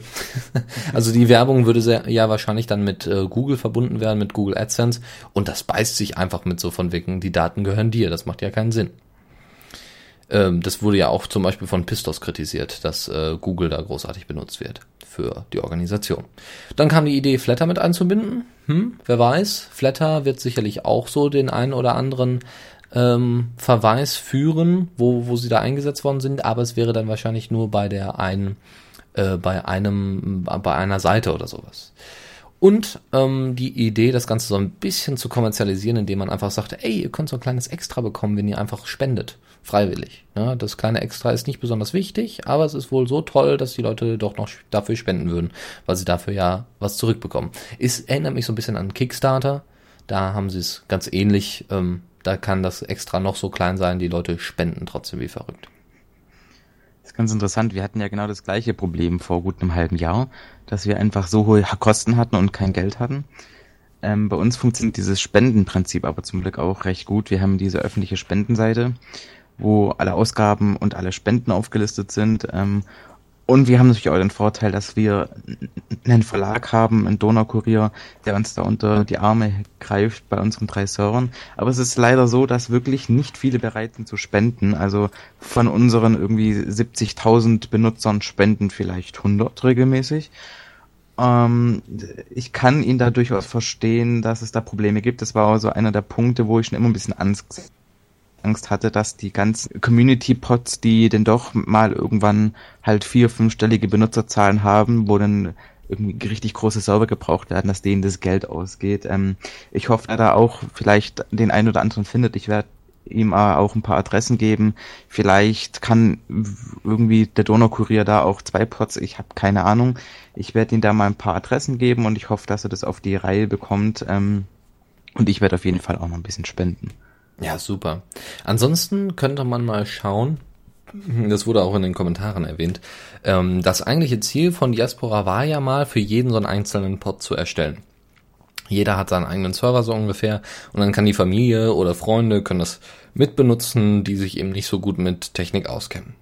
[LAUGHS] also die Werbung würde sehr, ja wahrscheinlich dann mit äh, Google verbunden werden, mit Google AdSense. Und das beißt sich einfach mit so von wegen, die Daten gehören dir. Das macht ja keinen Sinn. Ähm, das wurde ja auch zum Beispiel von Pistos kritisiert, dass äh, Google da großartig benutzt wird für die Organisation. Dann kam die Idee, Flatter mit einzubinden. Hm, wer weiß. Flatter wird sicherlich auch so den einen oder anderen ähm, Verweis führen, wo, wo sie da eingesetzt worden sind, aber es wäre dann wahrscheinlich nur bei der einen äh, bei einem, bei einer Seite oder sowas. Und ähm, die Idee, das Ganze so ein bisschen zu kommerzialisieren, indem man einfach sagt, ey, ihr könnt so ein kleines Extra bekommen, wenn ihr einfach spendet. Freiwillig. Ja, das kleine Extra ist nicht besonders wichtig, aber es ist wohl so toll, dass die Leute doch noch dafür spenden würden, weil sie dafür ja was zurückbekommen. Es erinnert mich so ein bisschen an Kickstarter. Da haben sie es ganz ähnlich. Ähm, da kann das Extra noch so klein sein, die Leute spenden trotzdem wie verrückt. Ist ganz interessant. Wir hatten ja genau das gleiche Problem vor gut einem halben Jahr, dass wir einfach so hohe Kosten hatten und kein Geld hatten. Ähm, bei uns funktioniert dieses Spendenprinzip aber zum Glück auch recht gut. Wir haben diese öffentliche Spendenseite, wo alle Ausgaben und alle Spenden aufgelistet sind. Ähm, und wir haben natürlich auch den Vorteil, dass wir einen Verlag haben, einen Donaukurier, der uns da unter die Arme greift bei unseren drei Servern. Aber es ist leider so, dass wirklich nicht viele bereit sind zu spenden. Also von unseren irgendwie 70.000 Benutzern spenden vielleicht 100 regelmäßig. Ähm, ich kann ihn da durchaus verstehen, dass es da Probleme gibt. Das war also einer der Punkte, wo ich schon immer ein bisschen Angst Angst hatte, dass die ganzen Community-Pods, die denn doch mal irgendwann halt vier, fünfstellige Benutzerzahlen haben, wo dann irgendwie richtig große Server gebraucht werden, dass denen das Geld ausgeht. Ähm, ich hoffe, er da auch vielleicht den einen oder anderen findet. Ich werde ihm auch ein paar Adressen geben. Vielleicht kann irgendwie der Donaukurier da auch zwei Pods, ich habe keine Ahnung. Ich werde ihm da mal ein paar Adressen geben und ich hoffe, dass er das auf die Reihe bekommt. Ähm, und ich werde auf jeden Fall auch noch ein bisschen spenden. Ja, super. Ansonsten könnte man mal schauen, das wurde auch in den Kommentaren erwähnt, ähm, das eigentliche Ziel von Diaspora war ja mal, für jeden so einen einzelnen Pod zu erstellen. Jeder hat seinen eigenen Server so ungefähr und dann kann die Familie oder Freunde können das mitbenutzen, die sich eben nicht so gut mit Technik auskennen.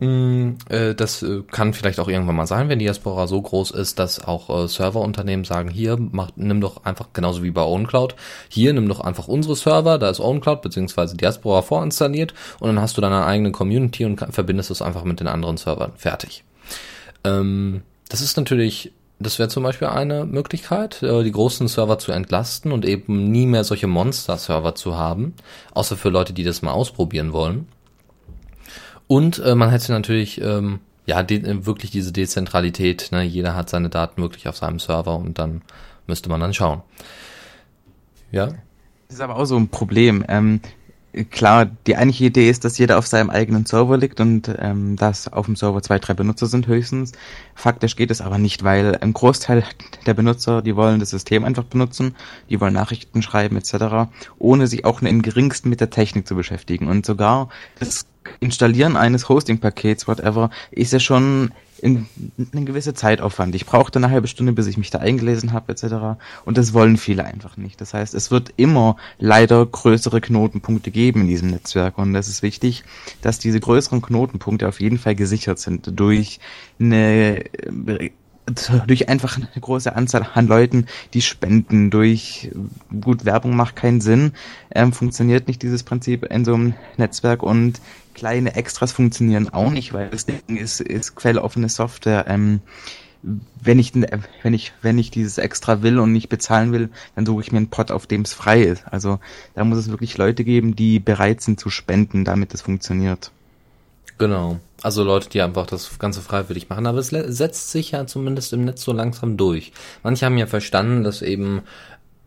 Mm, äh, das äh, kann vielleicht auch irgendwann mal sein, wenn Diaspora so groß ist, dass auch äh, Serverunternehmen sagen, hier, mach, nimm doch einfach, genauso wie bei OwnCloud, hier, nimm doch einfach unsere Server, da ist OwnCloud bzw. Diaspora vorinstalliert und dann hast du deine eigene Community und verbindest es einfach mit den anderen Servern. Fertig. Ähm, das ist natürlich, das wäre zum Beispiel eine Möglichkeit, die großen Server zu entlasten und eben nie mehr solche Monster-Server zu haben, außer für Leute, die das mal ausprobieren wollen. Und äh, man hätte natürlich ähm, ja de wirklich diese Dezentralität. Ne? Jeder hat seine Daten wirklich auf seinem Server und dann müsste man dann schauen. Ja. Das ist aber auch so ein Problem. Ähm, klar, die eigentliche Idee ist, dass jeder auf seinem eigenen Server liegt und ähm, dass auf dem Server zwei, drei Benutzer sind höchstens. Faktisch geht es aber nicht, weil ein Großteil [LAUGHS] der Benutzer, die wollen das System einfach benutzen, die wollen Nachrichten schreiben etc., ohne sich auch nur im geringsten mit der Technik zu beschäftigen. Und sogar das Installieren eines Hosting-Pakets, whatever, ist ja schon in, in eine gewisse Zeitaufwand. Ich brauchte eine halbe Stunde, bis ich mich da eingelesen habe, etc. Und das wollen viele einfach nicht. Das heißt, es wird immer leider größere Knotenpunkte geben in diesem Netzwerk. Und es ist wichtig, dass diese größeren Knotenpunkte auf jeden Fall gesichert sind durch eine durch einfach eine große Anzahl an Leuten, die spenden, durch gut Werbung macht keinen Sinn, ähm, funktioniert nicht dieses Prinzip in so einem Netzwerk und kleine Extras funktionieren auch nicht, weil das Ding ist, ist quelloffene Software. Ähm, wenn ich, wenn ich, wenn ich dieses extra will und nicht bezahlen will, dann suche ich mir einen Pot, auf dem es frei ist. Also da muss es wirklich Leute geben, die bereit sind zu spenden, damit es funktioniert. Genau. Also Leute, die einfach das Ganze freiwillig machen. Aber es setzt sich ja zumindest im Netz so langsam durch. Manche haben ja verstanden, dass eben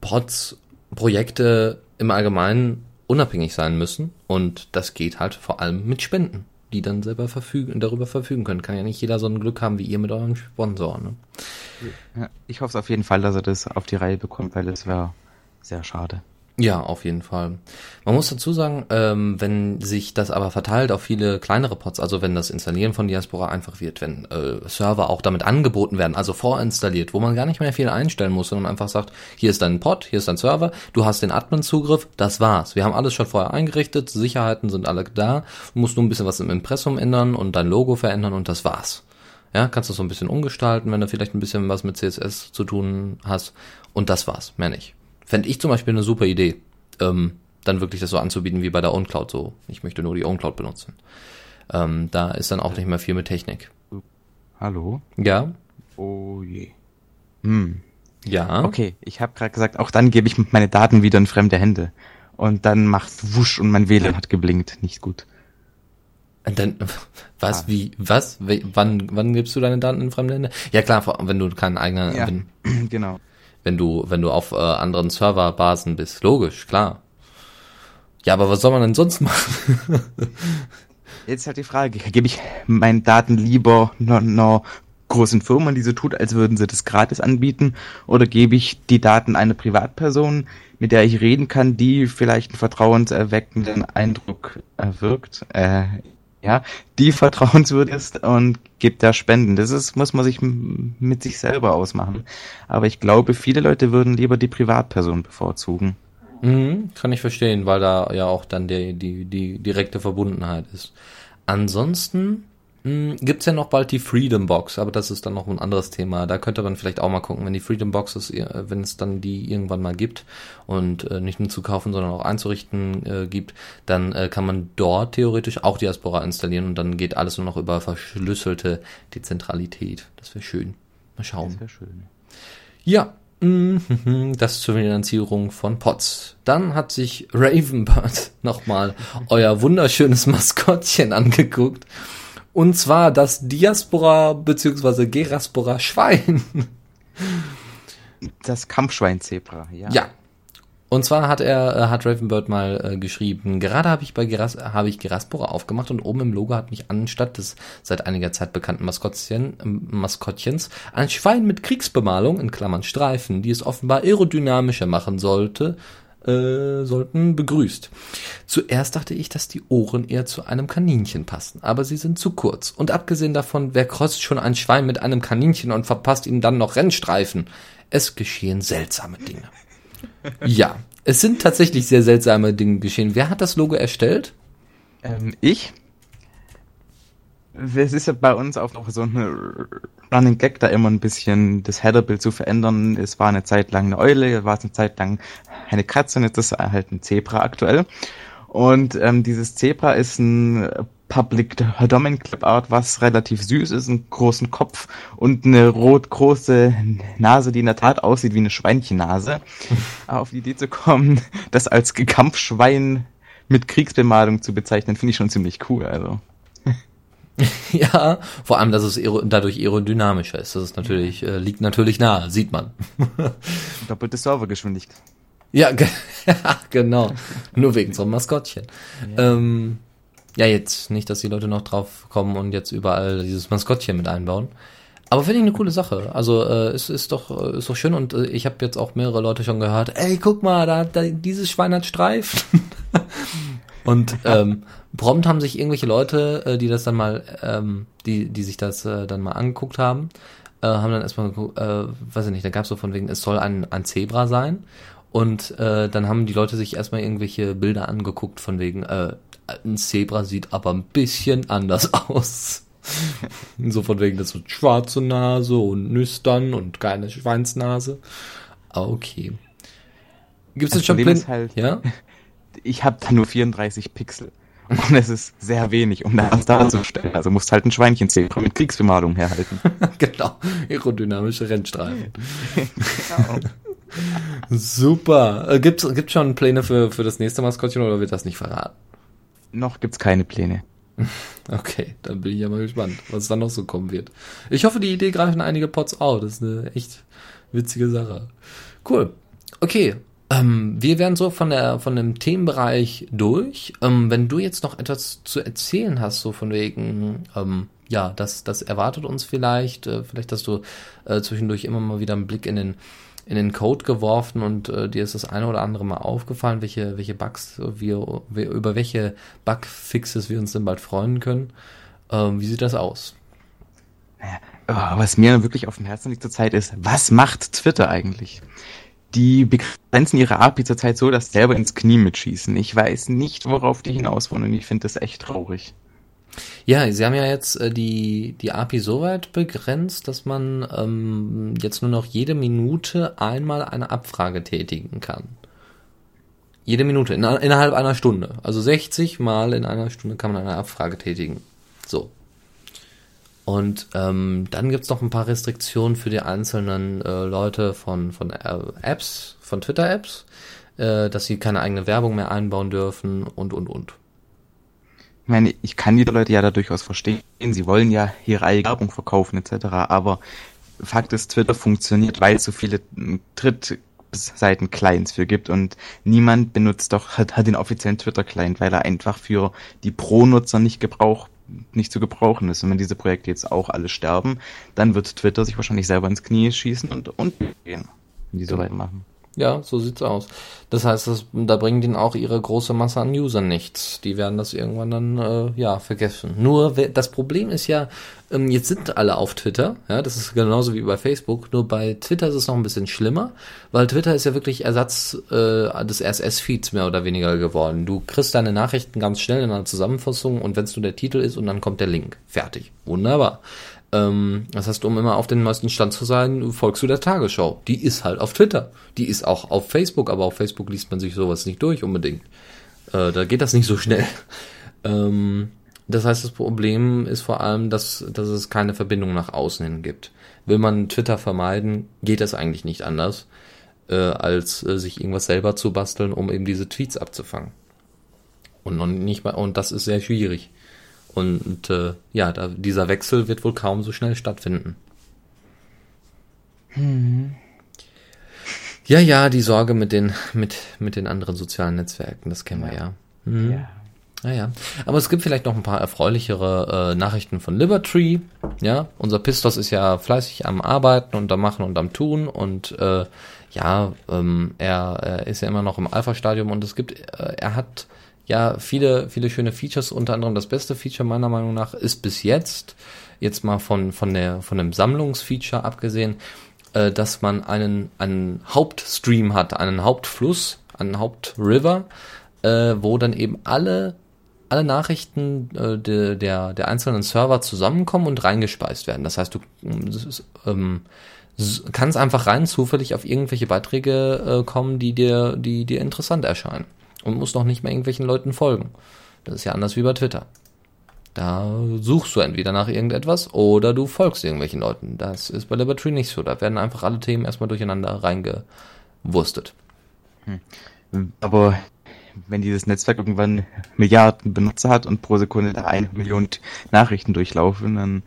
Pods, Projekte im Allgemeinen unabhängig sein müssen. Und das geht halt vor allem mit Spenden, die dann selber verfügen, darüber verfügen können. Kann ja nicht jeder so ein Glück haben wie ihr mit eurem Sponsor. Ne? Ja, ich hoffe auf jeden Fall, dass er das auf die Reihe bekommt, weil es wäre sehr schade. Ja, auf jeden Fall. Man muss dazu sagen, ähm, wenn sich das aber verteilt auf viele kleinere Pods, also wenn das Installieren von Diaspora einfach wird, wenn äh, Server auch damit angeboten werden, also vorinstalliert, wo man gar nicht mehr viel einstellen muss, sondern einfach sagt, hier ist dein Pod, hier ist dein Server, du hast den Admin-Zugriff, das war's. Wir haben alles schon vorher eingerichtet, Sicherheiten sind alle da, du musst nur ein bisschen was im Impressum ändern und dein Logo verändern und das war's. Ja, kannst du so ein bisschen umgestalten, wenn du vielleicht ein bisschen was mit CSS zu tun hast und das war's, mehr nicht. Fände ich zum Beispiel eine super Idee, ähm, dann wirklich das so anzubieten wie bei der OwnCloud. So, ich möchte nur die OwnCloud benutzen. Ähm, da ist dann auch nicht mehr viel mit Technik. Hallo? Ja? Oh je. Hm. Ja. Okay, ich habe gerade gesagt, auch dann gebe ich meine Daten wieder in fremde Hände. Und dann macht's wusch und mein WLAN hat geblinkt. Nicht gut. Und dann, [LAUGHS] was, ah. wie, was, wann, wann gibst du deine Daten in fremde Hände? Ja klar, wenn du keinen eigenen, ja, wenn, [CLEARS THROAT] genau wenn du, wenn du auf äh, anderen Serverbasen bist. Logisch, klar. Ja, aber was soll man denn sonst machen? [LAUGHS] Jetzt halt die Frage, gebe ich meine Daten lieber einer großen Firma, die so tut, als würden sie das gratis anbieten, oder gebe ich die Daten einer Privatperson, mit der ich reden kann, die vielleicht einen vertrauenserweckenden Eindruck erwirkt, äh, ja, die vertrauenswürdig ist und gibt da Spenden. Das ist, muss man sich mit sich selber ausmachen. Aber ich glaube, viele Leute würden lieber die Privatperson bevorzugen. Mhm, kann ich verstehen, weil da ja auch dann die, die, die direkte Verbundenheit ist. Ansonsten gibt's ja noch bald die Freedom Box, aber das ist dann noch ein anderes Thema. Da könnte man vielleicht auch mal gucken, wenn die Freedom Boxes, äh, wenn es dann die irgendwann mal gibt und äh, nicht nur zu kaufen, sondern auch einzurichten äh, gibt, dann äh, kann man dort theoretisch auch Diaspora installieren und dann geht alles nur noch über verschlüsselte Dezentralität. Das wäre schön. Mal schauen. Das wäre schön. Ja, mhm, [LAUGHS] das zur Finanzierung von Pots. Dann hat sich Ravenbird [LAUGHS] nochmal euer wunderschönes Maskottchen angeguckt und zwar das Diaspora bzw. Geraspora Schwein. [LAUGHS] Das Kampfschwein-Zebra, ja. Ja. Und zwar hat er, äh, hat Ravenbird mal äh, geschrieben, gerade habe ich bei Geras habe ich Geraspora aufgemacht und oben im Logo hat mich anstatt des seit einiger Zeit bekannten Maskottchen, äh, Maskottchens ein Schwein mit Kriegsbemalung, in Klammern Streifen, die es offenbar aerodynamischer machen sollte, äh, sollten begrüßt. Zuerst dachte ich, dass die Ohren eher zu einem Kaninchen passen, aber sie sind zu kurz. Und abgesehen davon, wer kreuzt schon ein Schwein mit einem Kaninchen und verpasst ihm dann noch Rennstreifen? Es geschehen seltsame Dinge. ja, es sind tatsächlich sehr seltsame Dinge geschehen. Wer hat das Logo erstellt? Ähm, ich es ist ja bei uns auch noch so ein Running Gag, da immer ein bisschen das Headerbild zu verändern. Es war eine Zeit lang eine Eule, war es eine Zeit lang eine Katze und jetzt ist es halt ein Zebra aktuell. Und ähm, dieses Zebra ist ein Public Domain Clip Art, was relativ süß ist, einen großen Kopf und eine rot große Nase, die in der Tat aussieht wie eine Schweinchennase. [LAUGHS] Auf die Idee zu kommen, das als Kampfschwein mit Kriegsbemalung zu bezeichnen, finde ich schon ziemlich cool. Also. [LAUGHS] ja, vor allem, dass es dadurch aerodynamischer ist. Das ist natürlich, äh, liegt natürlich nahe, sieht man. [LAUGHS] Doppelte Servergeschwindigkeit. Ja, [LAUGHS] genau. Nur wegen so einem Maskottchen. Ja. Ähm, ja, jetzt nicht, dass die Leute noch drauf kommen und jetzt überall dieses Maskottchen mit einbauen. Aber finde ich eine coole Sache. Also äh, es ist doch ist doch schön und äh, ich habe jetzt auch mehrere Leute schon gehört. Ey, guck mal, da, da dieses Schwein hat Streifen. Und ähm, prompt haben sich irgendwelche Leute, äh, die das dann mal, ähm, die, die sich das äh, dann mal angeguckt haben, äh, haben dann erstmal geguckt, äh, weiß ich nicht, da gab es so von wegen, es soll ein, ein Zebra sein. Und äh, dann haben die Leute sich erstmal irgendwelche Bilder angeguckt von wegen, äh, ein Zebra sieht aber ein bisschen anders [LAUGHS] aus. so von wegen, das wird schwarze Nase und nüstern und keine Schweinsnase. Ah, Okay. Gibt es jetzt schon Problem ist halt- Ja? [LAUGHS] Ich habe da nur 34 Pixel. Und es ist sehr wenig, um das darzustellen. Also musst halt ein Schweinchenzebra mit Kriegsbemalung herhalten. [LAUGHS] genau. Aerodynamische Rennstreifen. Genau. [LAUGHS] Super. Äh, gibt's, gibt's schon Pläne für, für das nächste Maskottchen oder wird das nicht verraten? Noch gibt's keine Pläne. [LAUGHS] Okay, dann bin ich ja mal gespannt, was dann noch so kommen wird. Ich hoffe, die Idee greifen einige Pots auf. Das ist eine echt witzige Sache. Cool. Okay. Ähm, wir werden so von der von dem Themenbereich durch. Ähm, wenn du jetzt noch etwas zu erzählen hast, so von wegen, ähm, ja, das, das erwartet uns vielleicht. Äh, vielleicht hast du äh, zwischendurch immer mal wieder einen Blick in den in den Code geworfen und äh, dir ist das eine oder andere mal aufgefallen, welche, welche Bugs wir, wir über welche Bugfixes wir uns denn bald freuen können. Ähm, wie sieht das aus? Oh, was mir wirklich auf dem Herzen liegt zurzeit ist, was macht Twitter eigentlich? Die begrenzen ihre API zurzeit so, dass sie selber ins Knie mitschießen. Ich weiß nicht, worauf die hinaus wollen und ich finde das echt traurig. Ja, sie haben ja jetzt äh, die, die API so weit begrenzt, dass man ähm, jetzt nur noch jede Minute einmal eine Abfrage tätigen kann. Jede Minute, in, innerhalb einer Stunde. Also 60 Mal in einer Stunde kann man eine Abfrage tätigen. So. Und ähm, dann gibt's noch ein paar Restriktionen für die einzelnen äh, Leute von, von äh, Apps, von Twitter-Apps, äh, dass sie keine eigene Werbung mehr einbauen dürfen und, und, und. Ich meine, ich kann die Leute ja da durchaus verstehen. Sie wollen ja ihre eigene Werbung verkaufen etc. Aber Fakt ist, Twitter funktioniert, weil es so viele mm, Drittseiten-Clients für gibt und niemand benutzt doch, hat, hat den offiziellen Twitter-Client, weil er einfach für die Pro-Nutzer nicht gebraucht nicht zu gebrauchen ist. Und wenn diese Projekte jetzt auch alle sterben, dann wird Twitter sich wahrscheinlich selber ins Knie schießen und unten gehen, wenn die so weitermachen. Ja, so sieht's aus. Das heißt, das, da bringt ihnen auch ihre große Masse an Usern nichts. Die werden das irgendwann dann äh, ja vergessen. Nur das Problem ist ja, ähm, jetzt sind alle auf Twitter. Ja, das ist genauso wie bei Facebook. Nur bei Twitter ist es noch ein bisschen schlimmer, weil Twitter ist ja wirklich Ersatz äh, des RSS-Feeds mehr oder weniger geworden. Du kriegst deine Nachrichten ganz schnell in einer Zusammenfassung und wenn es nur der Titel ist und dann kommt der Link. Fertig. Wunderbar. Ähm, das heißt, um immer auf den neuesten Stand zu sein, folgst du der Tagesschau. Die ist halt auf Twitter. Die ist auch auf Facebook, aber auf Facebook liest man sich sowas nicht durch unbedingt. Äh, da geht das nicht so schnell. [LAUGHS] Ähm, das heißt, das Problem ist vor allem, dass, dass es keine Verbindung nach außen hin gibt. Will man Twitter vermeiden, geht das eigentlich nicht anders, äh, als äh, sich irgendwas selber zu basteln, um eben diese Tweets abzufangen. Und noch nicht mal, und das ist sehr schwierig. Und äh, ja, da, dieser Wechsel wird wohl kaum so schnell stattfinden. Ja, ja, die Sorge mit den, mit, mit den anderen sozialen Netzwerken, das kennen wir ja. Mhm. Ja. Ja, ja. Aber es gibt vielleicht noch ein paar erfreulichere äh, Nachrichten von Libertree. Ja, unser Pistos ist ja fleißig am Arbeiten und am Machen und am Tun und äh, ja, ähm, er, er ist ja immer noch im Alpha-Stadium und es gibt, äh, er hat ja viele, viele schöne Features. Unter anderem das beste Feature meiner Meinung nach ist bis jetzt, jetzt mal von, von der, von dem Sammlungsfeature abgesehen, äh, dass man einen, einen Hauptstream hat, einen Hauptfluss, einen Hauptriver, äh, wo dann eben alle alle Nachrichten äh, de, der, der einzelnen Server zusammenkommen und reingespeist werden. Das heißt, du ähm, s- kannst einfach rein zufällig auf irgendwelche Beiträge äh, kommen, die dir, die dir interessant erscheinen. Und musst noch nicht mehr irgendwelchen Leuten folgen. Das ist ja anders wie bei Twitter. Da suchst du entweder nach irgendetwas oder du folgst irgendwelchen Leuten. Das ist bei Liberty nicht so. Da werden einfach alle Themen erstmal durcheinander reingewurstet. Aber wenn dieses Netzwerk irgendwann Milliarden Benutzer hat und pro Sekunde da eine Million Nachrichten durchlaufen, dann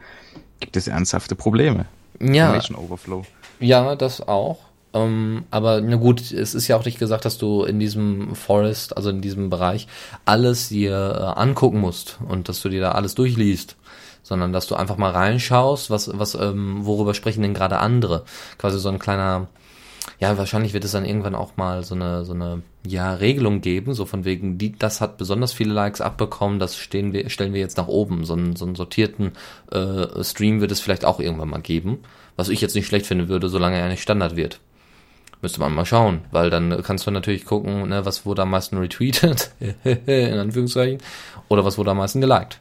gibt es ernsthafte Probleme. Ja, Information Overflow. Ja, das auch. Ähm, aber na gut, es ist ja auch nicht gesagt, dass du in diesem Forest, also in diesem Bereich, alles dir äh, angucken musst und dass du dir da alles durchliest, sondern dass du einfach mal reinschaust, was, was, ähm, worüber sprechen denn gerade andere. Quasi so ein kleiner, ja, wahrscheinlich wird es dann irgendwann auch mal so eine, so eine, ja, Regelung geben, so von wegen, die, das hat besonders viele Likes abbekommen, das stehen wir, stellen wir jetzt nach oben. So einen, so einen sortierten äh, Stream wird es vielleicht auch irgendwann mal geben, was ich jetzt nicht schlecht finden würde, solange er nicht Standard wird. Müsste man mal schauen, weil dann kannst du natürlich gucken, ne, was wurde am meisten retweetet, [LAUGHS] in Anführungszeichen, oder was wurde am meisten geliked.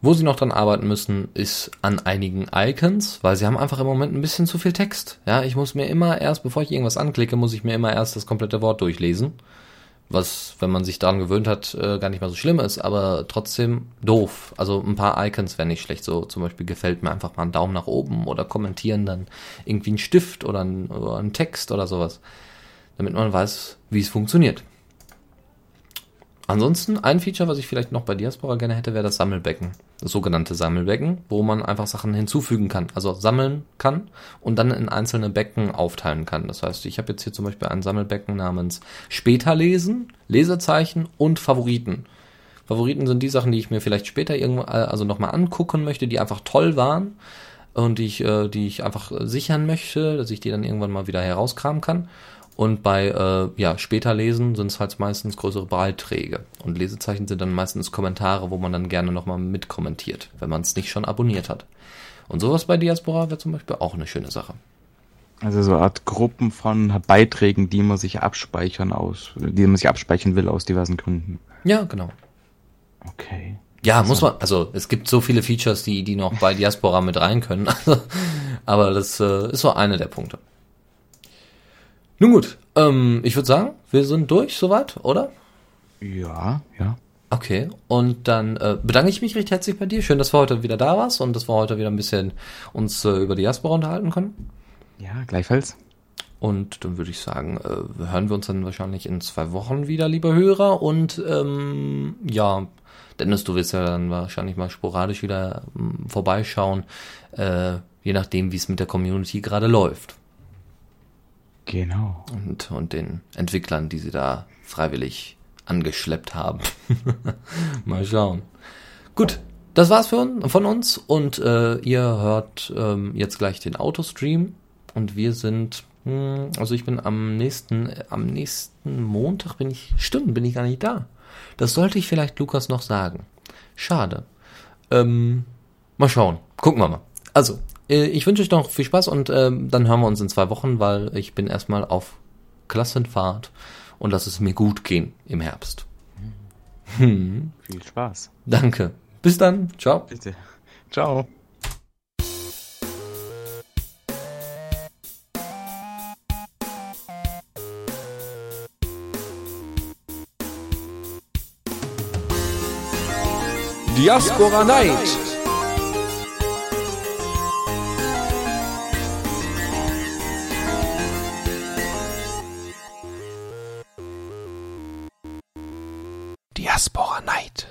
Wo sie noch dran arbeiten müssen, ist an einigen Icons, weil sie haben einfach im Moment ein bisschen zu viel Text. Ja, ich muss mir immer erst, bevor ich irgendwas anklicke, muss ich mir immer erst das komplette Wort durchlesen. Was, wenn man sich daran gewöhnt hat, äh, gar nicht mal so schlimm ist, aber trotzdem doof. Also ein paar Icons wären nicht schlecht. So zum Beispiel gefällt mir einfach mal ein Daumen nach oben oder kommentieren dann irgendwie ein Stift oder ein, oder ein Text oder sowas. Damit man weiß, wie es funktioniert. Ansonsten ein Feature, was ich vielleicht noch bei Diaspora gerne hätte, wäre das Sammelbecken. Das sogenannte Sammelbecken, wo man einfach Sachen hinzufügen kann. Also sammeln kann und dann in einzelne Becken aufteilen kann. Das heißt, ich habe jetzt hier zum Beispiel ein Sammelbecken namens Später lesen, Lesezeichen und Favoriten. Favoriten sind die Sachen, die ich mir vielleicht später irgendwo, also nochmal angucken möchte, die einfach toll waren und die ich, äh, die ich einfach sichern möchte, dass ich die dann irgendwann mal wieder herauskramen kann. Und bei äh, ja, später lesen sind es halt meistens größere Beiträge. Und Lesezeichen sind dann meistens Kommentare, wo man dann gerne nochmal mitkommentiert, wenn man es nicht schon abonniert hat. Und sowas bei Diaspora wäre zum Beispiel auch eine schöne Sache. Also so eine Art Gruppen von Beiträgen, die man sich abspeichern aus, die man sich abspeichern will aus diversen Gründen. Ja, genau. Okay. Ja, muss man, also es gibt so viele Features, die, die noch bei Diaspora mit rein können. [LAUGHS] aber das äh, ist so eine der Punkte. Nun gut, ähm, ich würde sagen, wir sind durch soweit, oder? Ja, ja. Okay, und dann äh, bedanke ich mich recht herzlich bei dir. Schön, dass du heute wieder da warst und dass wir heute wieder ein bisschen uns äh, über die Diaspora unterhalten können. Ja, gleichfalls. Und dann würde ich sagen, äh, hören wir uns dann wahrscheinlich in zwei Wochen wieder, liebe Hörer. Und ähm, ja, Dennis, du wirst ja dann wahrscheinlich mal sporadisch wieder ähm, vorbeischauen, äh, je nachdem, wie es mit der Community gerade läuft. Genau. Und, und den Entwicklern, die sie da freiwillig angeschleppt haben. [LAUGHS] Mal schauen. Gut, das war's für von uns und äh, ihr hört ähm, jetzt gleich den Autostream und wir sind, mh, hm, also ich bin am nächsten, äh, am nächsten Montag bin ich, stimmt, bin ich gar nicht da. Das sollte ich vielleicht Lukas noch sagen. Schade. Ähm, mal schauen. Gucken wir mal. Also, ich wünsche euch noch viel Spaß und äh, dann hören wir uns in zwei Wochen, weil ich bin erstmal auf Klassenfahrt und lass es mir gut gehen im Herbst. Hm. [LAUGHS] Viel Spaß. Danke. Bis dann. Ciao. Bitte. Ciao. Diaspora Night. Diaspora Night.